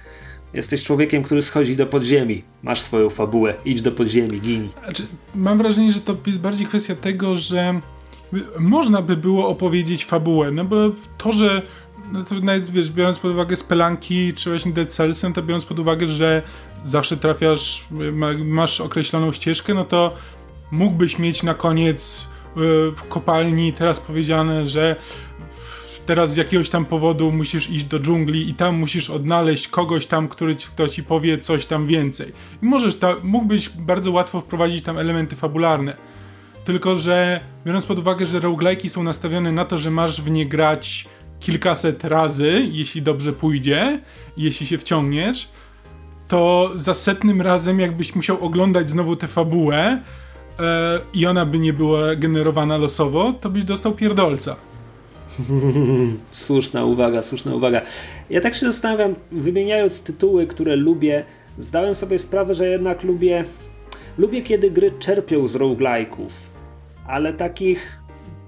Jesteś człowiekiem, który schodzi do podziemi. Masz swoją fabułę. Idź do podziemi, gin. Znaczy, mam wrażenie, że to jest bardziej kwestia tego, że można by było opowiedzieć fabułę, no bo to, że no to nawet wiesz, biorąc pod uwagę spelanki czy właśnie Dead Cellsem, to biorąc pod uwagę, że zawsze trafiasz, masz określoną ścieżkę, no to mógłbyś mieć na koniec y, w kopalni teraz powiedziane, że teraz z jakiegoś tam powodu musisz iść do dżungli i tam musisz odnaleźć kogoś tam, który kto ci powie coś tam więcej. I możesz ta, mógłbyś bardzo łatwo wprowadzić tam elementy fabularne. Tylko, że biorąc pod uwagę, że roguelike'i są nastawione na to, że masz w nie grać kilkaset razy, jeśli dobrze pójdzie, jeśli się wciągniesz, to za setnym razem jakbyś musiał oglądać znowu tę fabułę e, i ona by nie była generowana losowo, to byś dostał pierdolca. słuszna uwaga, słuszna uwaga. Ja tak się zastanawiam, wymieniając tytuły, które lubię, zdałem sobie sprawę, że jednak lubię lubię kiedy gry czerpią z roguelike'ów ale takich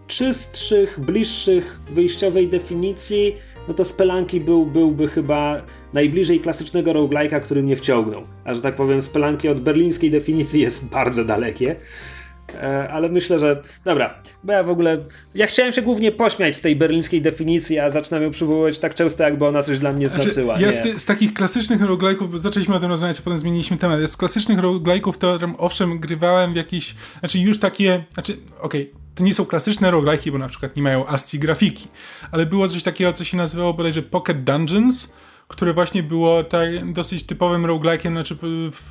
czystszych, bliższych wyjściowej definicji, no to Spelanki był, byłby chyba najbliżej klasycznego roguelike'a, który mnie wciągnął. A że tak powiem, Spelanki od berlińskiej definicji jest bardzo dalekie. E, ale myślę, że. Dobra, bo ja w ogóle. Ja chciałem się głównie pośmiać z tej berlińskiej definicji, a zaczynam ją przywoływać tak często, jakby ona coś dla mnie znaczy, znaczyła. Znaczy, ja z, z, takich klasycznych roguelike'ów, zaczęliśmy o tym rozmawiać, a potem zmieniliśmy temat. Z klasycznych roguelike'ów to owszem, grywałem w jakiś. Znaczy, już takie. Znaczy, okej. Okay to nie są klasyczne roguelike'i, bo na przykład nie mają ASCII grafiki, ale było coś takiego, co się nazywało bodajże Pocket Dungeons, które właśnie było tak dosyć typowym roguelike'iem, znaczy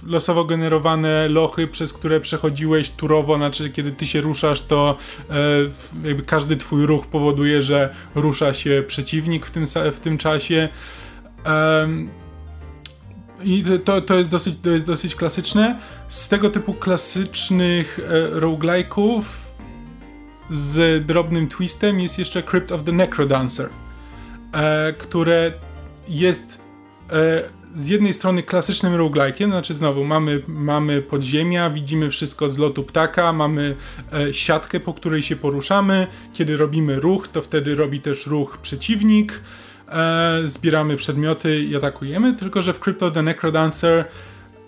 losowo generowane lochy, przez które przechodziłeś turowo, znaczy kiedy ty się ruszasz, to e, jakby każdy twój ruch powoduje, że rusza się przeciwnik w tym, w tym czasie. I to, to, jest dosyć, to jest dosyć klasyczne. Z tego typu klasycznych e, roguelike'ów z drobnym twistem jest jeszcze Crypt of the Necrodancer, e, które jest e, z jednej strony klasycznym roguelike'iem, znaczy znowu mamy, mamy podziemia, widzimy wszystko z lotu ptaka, mamy e, siatkę, po której się poruszamy, kiedy robimy ruch, to wtedy robi też ruch przeciwnik. e, zbieramy przedmioty i atakujemy, tylko że w Crypto the Necrodancer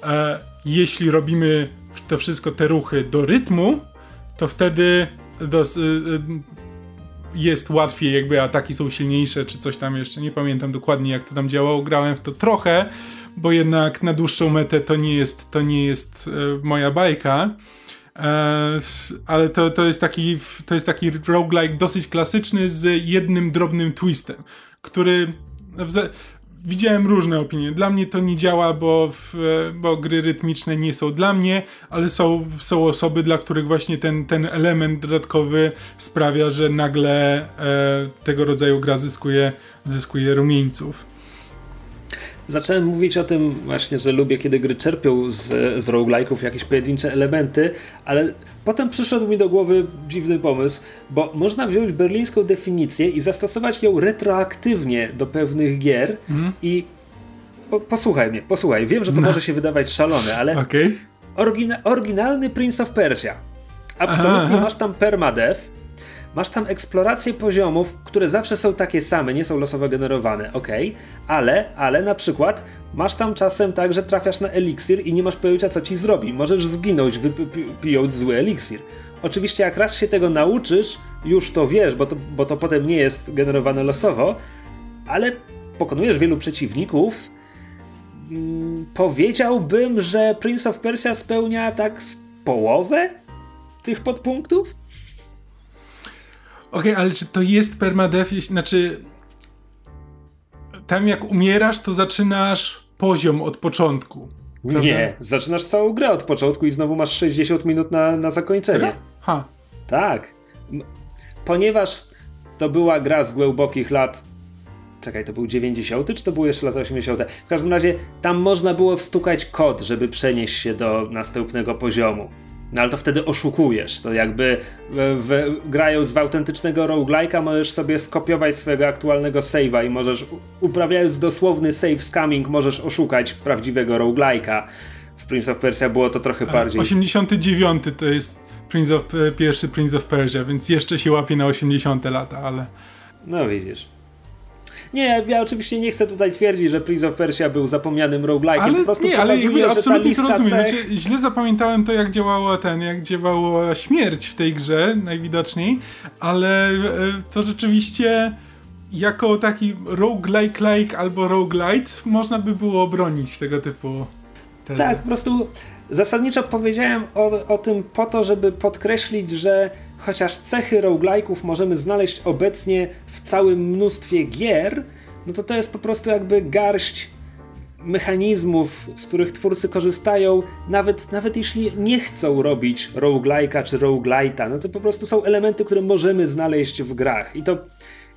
e, jeśli robimy to wszystko, te ruchy do rytmu, to wtedy y, y, jest łatwiej, jakby ataki są silniejsze, czy coś tam jeszcze. Nie pamiętam dokładnie, jak to tam działało. Grałem w to trochę, bo jednak na dłuższą metę to nie jest, to nie jest e, moja bajka. E, ale to, to, jest taki, to jest taki roguelike dosyć klasyczny z jednym drobnym twistem, który widziałem różne opinie. Dla mnie to nie działa, bo, w, bo gry rytmiczne nie są dla mnie, ale są, są osoby, dla których właśnie ten, ten element dodatkowy sprawia, że nagle e, tego rodzaju gra zyskuje, zyskuje rumieńców zacząłem mówić o tym właśnie, że lubię, kiedy gry czerpią z, z roguelike'ów jakieś pojedyncze elementy, ale potem przyszedł mi do głowy dziwny pomysł, bo można wziąć berlińską definicję i zastosować ją retroaktywnie do pewnych gier mm. i po, posłuchaj mnie, posłuchaj, wiem, że to no. może się wydawać szalone, ale okay. orygina oryginalny Prince of Persia. Absolutnie aha, aha. masz tam permadev, Masz tam eksplorację poziomów, które zawsze są takie same, nie są losowo generowane, ok, ale, ale na przykład masz tam czasem tak, że trafiasz na eliksir i nie masz pojęcia co ci zrobi. Możesz zginąć pijąc zły eliksir. Oczywiście jak raz się tego nauczysz, już to wiesz, bo to, bo to potem nie jest generowane losowo, ale pokonujesz wielu przeciwników. Hmm, powiedziałbym, że Prince of Persia spełnia tak z połowę tych podpunktów? Okej, okay, ale czy to jest permadeath? Znaczy, tam jak umierasz, to zaczynasz poziom od początku. Prawda? Nie, zaczynasz całą grę od początku i znowu masz 60 minut na, na zakończenie. Serio? Ha. Tak. Ponieważ to była gra z głębokich lat. Czekaj, to był 90, czy to były jeszcze lata 80? W każdym razie tam można było wstukać kod, żeby przenieść się do następnego poziomu. No ale to wtedy oszukujesz. To jakby w, w, grając w autentycznego roguelike'a możesz sobie skopiować swojego aktualnego save'a i możesz, uprawiając dosłowny save scamming, możesz oszukać prawdziwego roguelike'a. W Prince of Persia było to trochę bardziej... 89 to jest Prince of, pierwszy Prince of Persia, więc jeszcze się łapie na 80 lata, ale... No widzisz. Nie, ja oczywiście nie chcę tutaj twierdzić, że Prince of Persia był zapomnianym roguelike'iem. Ale po prostu nie, ale jakby absolutnie to rozumiem. Cech... Znaczy, źle zapamiętałem to, jak działało ten, jak działała śmierć w tej grze, najwidoczniej, ale e, to rzeczywiście jako taki roguelike-like albo roguelite można by było obronić tego typu tezy. Tak, po prostu zasadniczo powiedziałem o, o tym po to, żeby podkreślić, że chociaż cechy roguelike'ów możemy znaleźć obecnie w całym mnóstwie gier, no to to jest po prostu jakby garść mechanizmów, z których twórcy korzystają, nawet, nawet jeśli nie chcą robić roguelike'a czy roguelite'a, no to po prostu są elementy, które możemy znaleźć w grach. I to,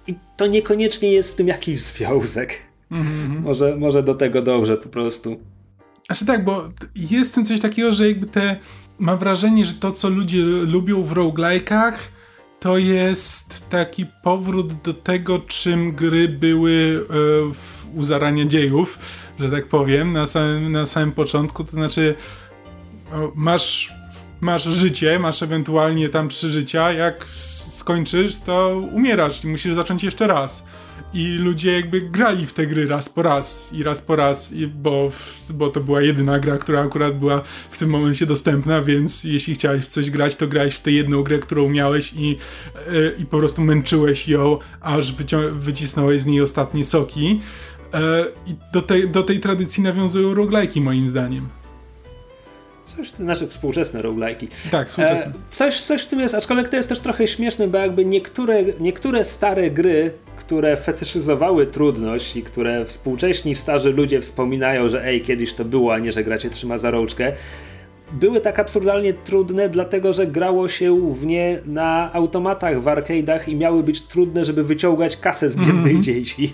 i to niekoniecznie jest w tym jakiś związek. Mm -hmm. może, może do tego dobrze po prostu. Znaczy tak, bo jest ten coś takiego, że jakby te mam wrażenie, że to, co ludzie lubią w roguelike'ach, to jest taki powrót do tego, czym gry były e, w, u zarania dziejów, że tak powiem, na samym, na samym początku. To znaczy, masz, masz życie, masz ewentualnie tam trzy życia, jak skończysz, to umierasz i musisz zacząć jeszcze raz i ludzie jakby grali w te gry raz po raz i raz po raz, bo, bo to była jedyna gra, która akurat była w tym momencie dostępna, więc jeśli chciałeś w coś grać, to grałeś w tę jedną grę, którą miałeś i, yy, i po prostu męczyłeś ją, aż wycisnąłeś z niej ostatnie soki. Yy, I do tej, do tej tradycji nawiązują roguelike'i moim zdaniem. Coś nasze współczesne roguelike'i. Tak, współczesne. E, coś, coś w tym jest, aczkolwiek to jest też trochę śmieszne, bo jakby niektóre, niektóre stare gry które fetyszyzowały trudność i które współcześni starzy ludzie wspominają, że ej, kiedyś to było, a nie, że gracie trzyma za rączkę, były tak absurdalnie trudne, dlatego że grało się w nie na automatach w arcade'ach i miały być trudne, żeby wyciągać kasę z biednych mm -hmm. dzieci.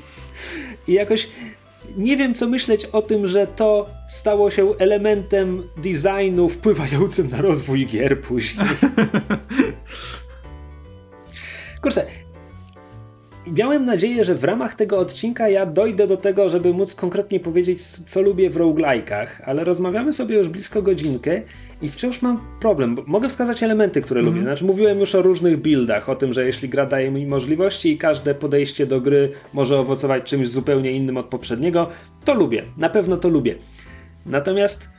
I jakoś nie wiem, co myśleć o tym, że to stało się elementem designu wpływającym na rozwój gier później. Kurczę, miałem nadzieję, że w ramach tego odcinka ja dojdę do tego, żeby móc konkretnie powiedzieć, co lubię w roguelike'ach, ale rozmawiamy sobie już blisko godzinkę i wciąż mam problem, mogę wskazać elementy, które lubię. Znaczy, mówiłem już o różnych buildach, o tym, że jeśli gra daje mi możliwości i każde podejście do gry może owocować czymś zupełnie innym od poprzedniego, to lubię. Na pewno to lubię. Natomiast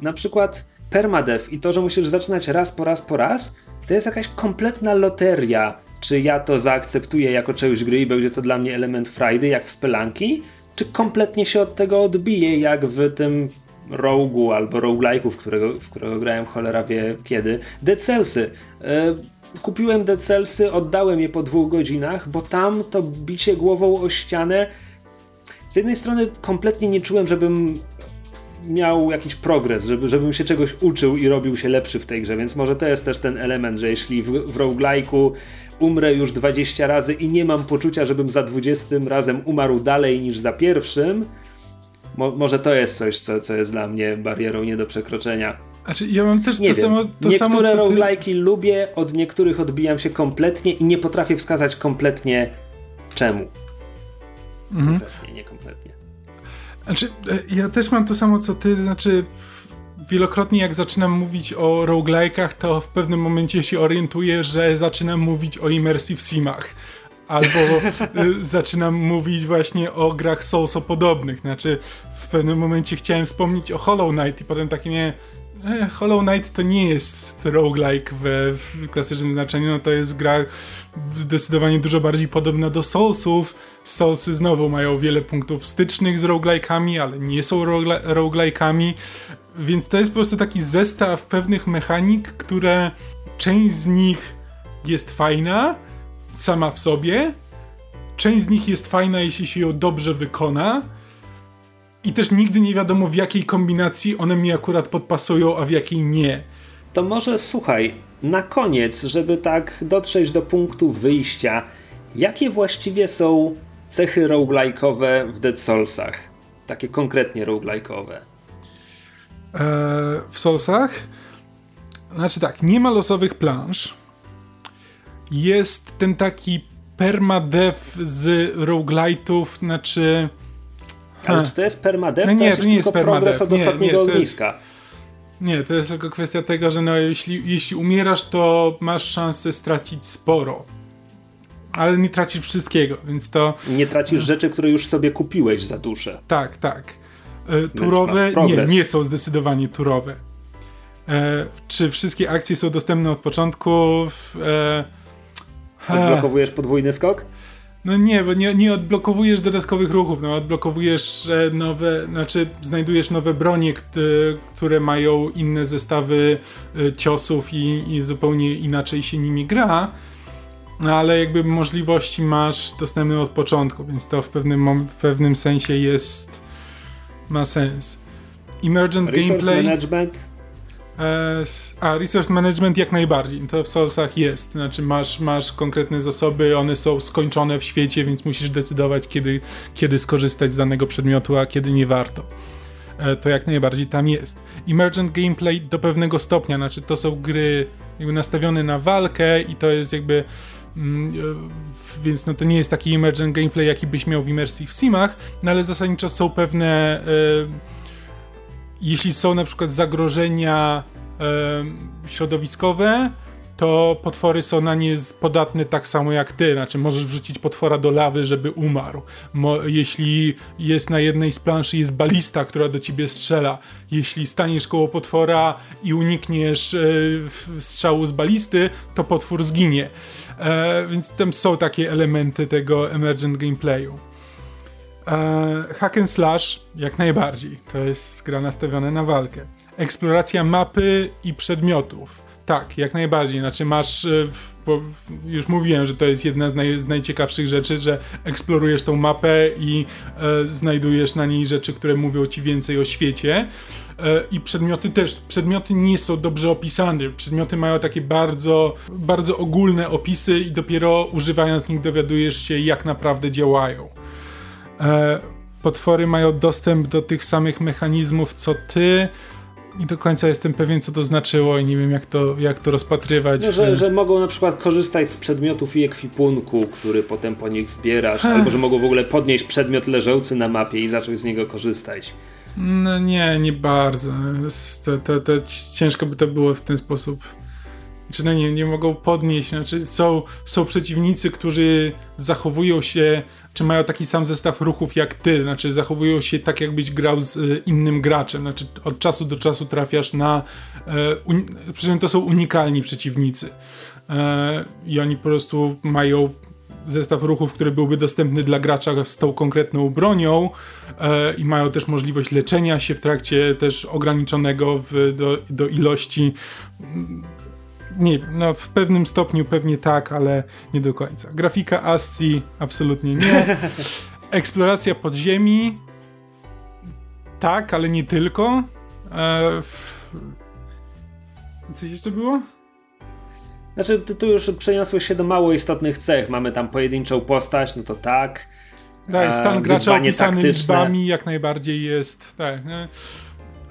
na przykład permadev i to, że musisz zaczynać raz po raz po raz, to jest jakaś kompletna loteria. Czy ja to zaakceptuję jako część gry i będzie to dla mnie element frajdy, jak w Spelanki, czy kompletnie się od tego odbije, jak w tym rogu albo roguelike'u, w którego, w którego grałem cholera wie kiedy. Dead Cellsy. E, kupiłem Dead Cellsy, oddałem je po dwóch godzinach, bo tam to bicie głową o ścianę z jednej strony kompletnie nie czułem, żebym miał jakiś progres, żeby, żebym się czegoś uczył i robił się lepszy w tej grze, więc może to jest też ten element, że jeśli w, w roguelike'u umrę już 20 razy i nie mam poczucia, żebym za 20 razem umarł dalej niż za pierwszym, Mo, może to jest coś, co, co jest dla mnie barierą nie do przekroczenia. Znaczy, ja mam też nie to wiem. samo. To Niektóre samo, co ty... roguelike'i lubię, od niektórych odbijam się kompletnie i nie potrafię wskazać kompletnie czemu. Mhm. Kompletnie, nie kompletnie. Znaczy, e, ja też mam to samo co ty, znaczy wielokrotnie jak zaczynam mówić o roguelike'ach, to w pewnym momencie się orientuję, że zaczynam mówić o immersive simach. Albo y, zaczynam mówić właśnie o grach Souls-podobnych. Znaczy, w pewnym momencie chciałem wspomnieć o Hollow Knight i potem takie nie. E, Hollow Knight to nie jest roguelike we, w klasycznym znaczeniu, no to jest gra zdecydowanie dużo bardziej podobna do Soulsów. Soulsy znowu mają wiele punktów stycznych z roguelike'ami, ale nie są roguelike'ami, więc to jest po prostu taki zestaw pewnych mechanik, które część z nich jest fajna sama w sobie, część z nich jest fajna, jeśli się ją dobrze wykona, i też nigdy nie wiadomo w jakiej kombinacji one mi akurat podpasują, a w jakiej nie. To może słuchaj, na koniec, żeby tak dotrzeć do punktu wyjścia, jakie właściwie są cechy roguelike'owe w Dead Soulsach? Takie konkretnie roguelike'owe. Eee, w Soulsach? Znaczy tak, nie ma losowych plansz. Jest ten taki permadev z roguelite'ów, znaczy... Ale czy to jest permadev? No nie, to, to nie jest tylko progres od Nie, ostatniego nie, jest- ogniska. Nie, to jest tylko kwestia tego, że no, jeśli, jeśli umierasz, to masz szansę stracić sporo. Ale nie tracisz wszystkiego, więc to Nie tracisz rzeczy, które już sobie kupiłeś za duszę. tak, tak. E, turowe nie, nie są zdecydowanie turowe. E, czy wszystkie akcje są dostępne od początku? E, Odblokowujesz podwójny skok? No nie, bo nie, nie odblokowujesz dodatkowych ruchów, no odblokowujesz e, nowe, znaczy znajdujesz nowe bronie, kt- które mają inne zestawy e, ciosów i, i zupełnie inaczej się nimi gra, no ale jakby możliwości masz dostępne od początku, więc to w pewnym, w pewnym sensie jest, ma sens. Emergent Resource gameplay... management? E, A, resource management jak najbardziej. To w Soulsach jest. Znaczy masz, masz konkretne zasoby, one są skończone w świecie, więc musisz decydować, kiedy, kiedy skorzystać z danego przedmiotu, a kiedy nie warto. E, To jak najbardziej tam jest. Emergent gameplay do pewnego stopnia, znaczy to są gry jakby nastawione na walkę i to jest jakby mm, e, więc no to nie jest taki emergent gameplay, jaki byś miał w Immersive Simach, no ale zasadniczo są pewne e, jeśli są na przykład zagrożenia em, środowiskowe, to potwory są na nie podatne tak samo jak ty. Znaczy, możesz wrzucić potwora do lawy, żeby umarł. Mo, jeśli jest na jednej z planszy jest balista, która do ciebie strzela, jeśli staniesz koło potwora i unikniesz e, strzału z balisty, to potwór zginie. E, więc tam są takie elementy tego emergent gameplayu. E, hack and slash jak najbardziej. To jest gra nastawiona na walkę. Eksploracja mapy i przedmiotów. Tak, jak najbardziej. Znaczy masz, e, już mówiłem, że to jest jedna z, naj, z najciekawszych rzeczy, że eksplorujesz tą mapę i e, znajdujesz na niej rzeczy, które mówią ci więcej o świecie. E, I przedmioty też. Przedmioty nie są dobrze opisane. Przedmioty mają takie bardzo, bardzo ogólne opisy i dopiero używając nich dowiadujesz się, jak naprawdę działają. E, potwory mają dostęp do tych samych mechanizmów co ty. Nie do końca jestem pewien, co to znaczyło i nie wiem, jak to, jak to rozpatrywać. No, że, że mogą na przykład korzystać z przedmiotów i ekwipunku, który potem po nich zbierasz, albo że mogą w ogóle podnieść przedmiot leżący na mapie i zacząć z niego korzystać. No nie, nie bardzo. To, to, to ciężko by to było w ten sposób. Czy no nie, nie mogą podnieść. Znaczy są, są przeciwnicy, którzy zachowują się, czy mają taki sam zestaw ruchów jak ty. Znaczy zachowują się tak, jakbyś grał z e, innym graczem. Znaczy od czasu do czasu trafiasz na. E, przy czym to są unikalni przeciwnicy. E, I oni po prostu mają zestaw ruchów, który byłby dostępny dla gracza z tą konkretną bronią e, i mają też możliwość leczenia się w trakcie też ograniczonego w, do, do ilości. Nie, no w pewnym stopniu pewnie tak, ale nie do końca. Grafika ASCII absolutnie nie. Eksploracja podziemi tak, ale nie tylko. E, coś jeszcze było? Znaczy, ty tu już przeniosłeś się do mało istotnych cech. Mamy tam pojedynczą postać, no to tak. Tak, stan gracza opisany taktyczne. liczbami jak najbardziej jest, tak.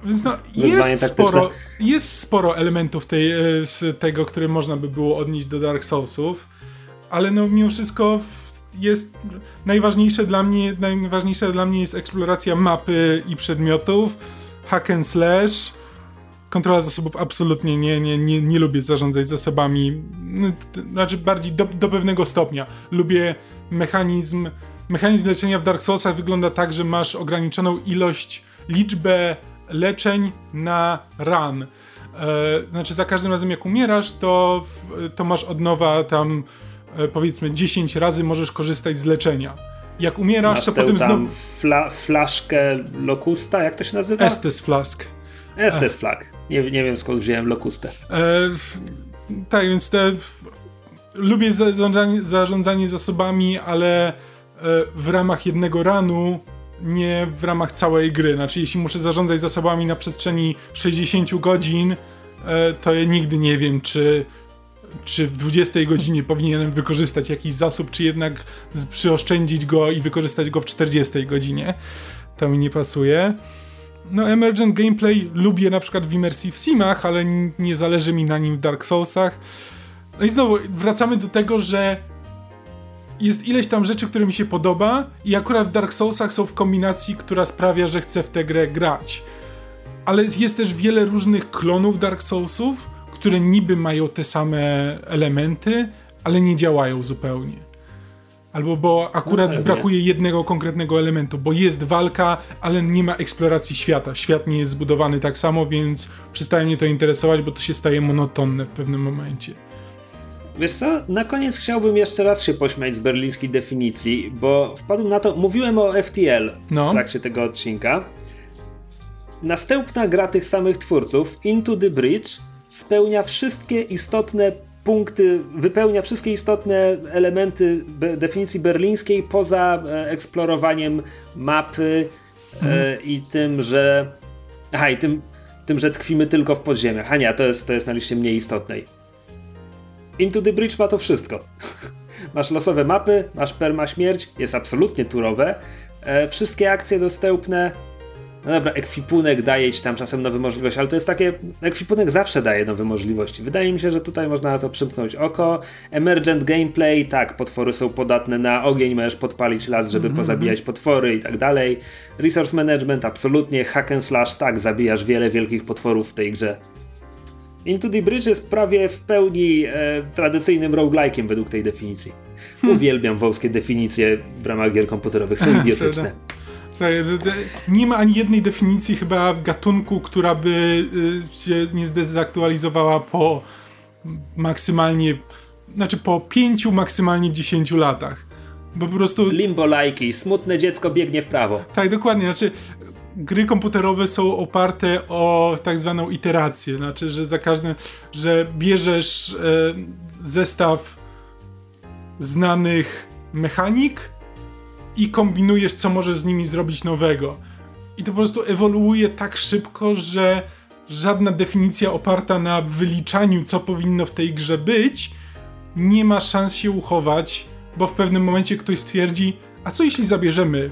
Więc no, jest sporo, jest sporo elementów tej, e, z tego, które można by było odnieść do Dark Soulsów, ale no mimo wszystko jest najważniejsze dla mnie, najważniejsze dla mnie jest eksploracja mapy i przedmiotów, hack and slash, kontrola zasobów absolutnie nie, nie, nie, nie lubię zarządzać zasobami, no, znaczy bardziej do, do pewnego stopnia. Lubię mechanizm, mechanizm leczenia w Dark Soulsach wygląda tak, że masz ograniczoną ilość, liczbę leczeń na run. E, znaczy za każdym razem jak umierasz, to, to masz od nowa tam e, powiedzmy 10 razy możesz korzystać z leczenia. Jak umierasz, masz to potem znowu... Fla, flaszkę Locusta, jak to się nazywa? Estes Flask. Estes Flag. Nie, nie wiem skąd wziąłem Locustę. E, tak, więc te, lubię zarządzanie, zarządzanie zasobami, ale e, w ramach jednego ranu nie w ramach całej gry. Znaczy, jeśli muszę zarządzać zasobami na przestrzeni 60 godzin, e, to ja nigdy nie wiem, czy, czy w 20 godzinie powinienem wykorzystać jakiś zasób, czy jednak przyoszczędzić go i wykorzystać go w 40 godzinie. To mi nie pasuje. No, Emergent Gameplay lubię na przykład w Immersive Simach, ale nie zależy mi na nim w Dark Soulsach. No i znowu wracamy do tego, że jest ileś tam rzeczy, które mi się podoba i akurat w Dark Soulsach są w kombinacji, która sprawia, że chcę w tę grę grać. Ale jest też wiele różnych klonów Dark Soulsów, które niby mają te same elementy, ale nie działają zupełnie. Albo bo akurat no, brakuje jednego konkretnego elementu, bo jest walka, ale nie ma eksploracji świata. Świat nie jest zbudowany tak samo, więc przestaje mnie to interesować, bo to się staje monotonne w pewnym momencie. Wiesz co, na koniec chciałbym jeszcze raz się pośmiać z berlińskiej definicji, bo wpadłem na to, mówiłem o FTL no. w trakcie tego odcinka. Następna gra tych samych twórców, Into the Bridge, spełnia wszystkie istotne punkty, wypełnia wszystkie istotne elementy be, definicji berlińskiej poza e, eksplorowaniem mapy e, mhm. i tym, że. Aha, i tym, tym, że tkwimy tylko w podziemiach. A nie, to jest, to jest na liście mniej istotnej. Into the Bridge ma to wszystko. masz losowe mapy, masz perma śmierć, jest absolutnie turowe. E, wszystkie akcje dostępne no dobra, ekwipunek daje ci tam czasem nowe możliwości, ale to jest takie, ekwipunek zawsze daje nowe możliwości. Wydaje mi się, że tutaj można na to przymknąć oko. Emergent gameplay, tak, potwory są podatne na ogień, możesz podpalić las, żeby mm -hmm. pozabijać potwory i tak dalej. Resource management, absolutnie. Hack and slash, tak, zabijasz wiele wielkich potworów w tej grze. Into the Bridge jest prawie w pełni e, tradycyjnym roguelike'iem według tej definicji. Hmm. Uwielbiam wąskie definicje w ramach gier komputerowych, są idiotyczne. Nie ma ani jednej definicji chyba gatunku, która by y, się nie zdezaktualizowała po maksymalnie, znaczy po pięciu, maksymalnie dziesięciu latach. Bo po prostu... Limbo lajki, smutne dziecko biegnie w prawo. Tak, dokładnie, znaczy gry komputerowe są oparte o tak zwaną iterację, znaczy, że za każdym, że bierzesz e, zestaw znanych mechanik, i kombinujesz, co możesz z nimi zrobić nowego. I to po prostu ewoluuje tak szybko, że żadna definicja oparta na wyliczaniu, co powinno w tej grze być, nie ma szans się uchować, bo w pewnym momencie ktoś stwierdzi, a co jeśli zabierzemy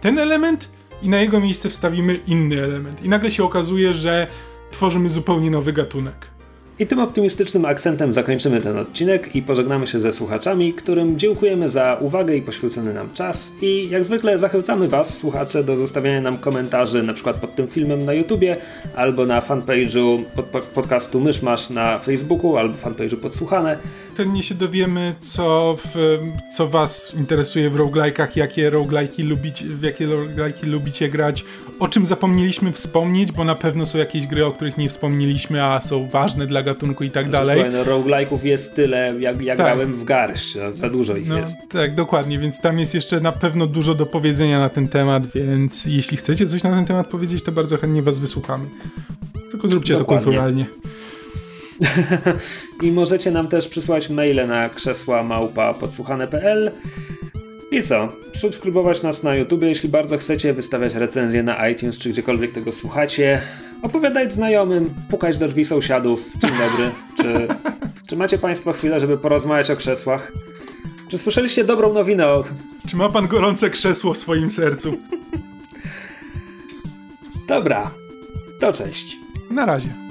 ten element i na jego miejsce wstawimy inny element. I nagle się okazuje, że tworzymy zupełnie nowy gatunek. I tym optymistycznym akcentem zakończymy ten odcinek i pożegnamy się ze słuchaczami, którym dziękujemy za uwagę i poświęcony nam czas. I jak zwykle zachęcamy Was, słuchacze, do zostawiania nam komentarzy, na przykład pod tym filmem na YouTubie, albo na fanpage'u pod podcastu Myszmasz na Facebooku, albo fanpage'u Podsłuchane. Pewnie się dowiemy, co, w, co Was interesuje w roguelike'ach, jakie roguelike'i lubicie, w jakie roguelike'i lubicie grać, o czym zapomnieliśmy wspomnieć, bo na pewno są jakieś gry, o których nie wspomnieliśmy, a są ważne dla gatunku i tak znaczy, dalej. Słuchaj, no roguelike'ów jest tyle, jak, jak tak. grałem w garść, no, za dużo ich no, jest. Tak, dokładnie, więc tam jest jeszcze na pewno dużo do powiedzenia na ten temat, więc jeśli chcecie coś na ten temat powiedzieć, to bardzo chętnie was wysłuchamy. Tylko zróbcie dokładnie. to kulturalnie. I możecie nam też przysłać maile na krzesła małpa podsłuchane.pl i co? Subskrybować nas na YouTube, jeśli bardzo chcecie, wystawiać recenzje na iTunes czy gdziekolwiek tego słuchacie, opowiadać znajomym, pukać do drzwi sąsiadów. Dzień dobry. Czy, czy macie Państwo chwilę, żeby porozmawiać o krzesłach? Czy słyszeliście dobrą nowinę o... Czy ma Pan gorące krzesło w swoim sercu? Dobra. To cześć. Na razie.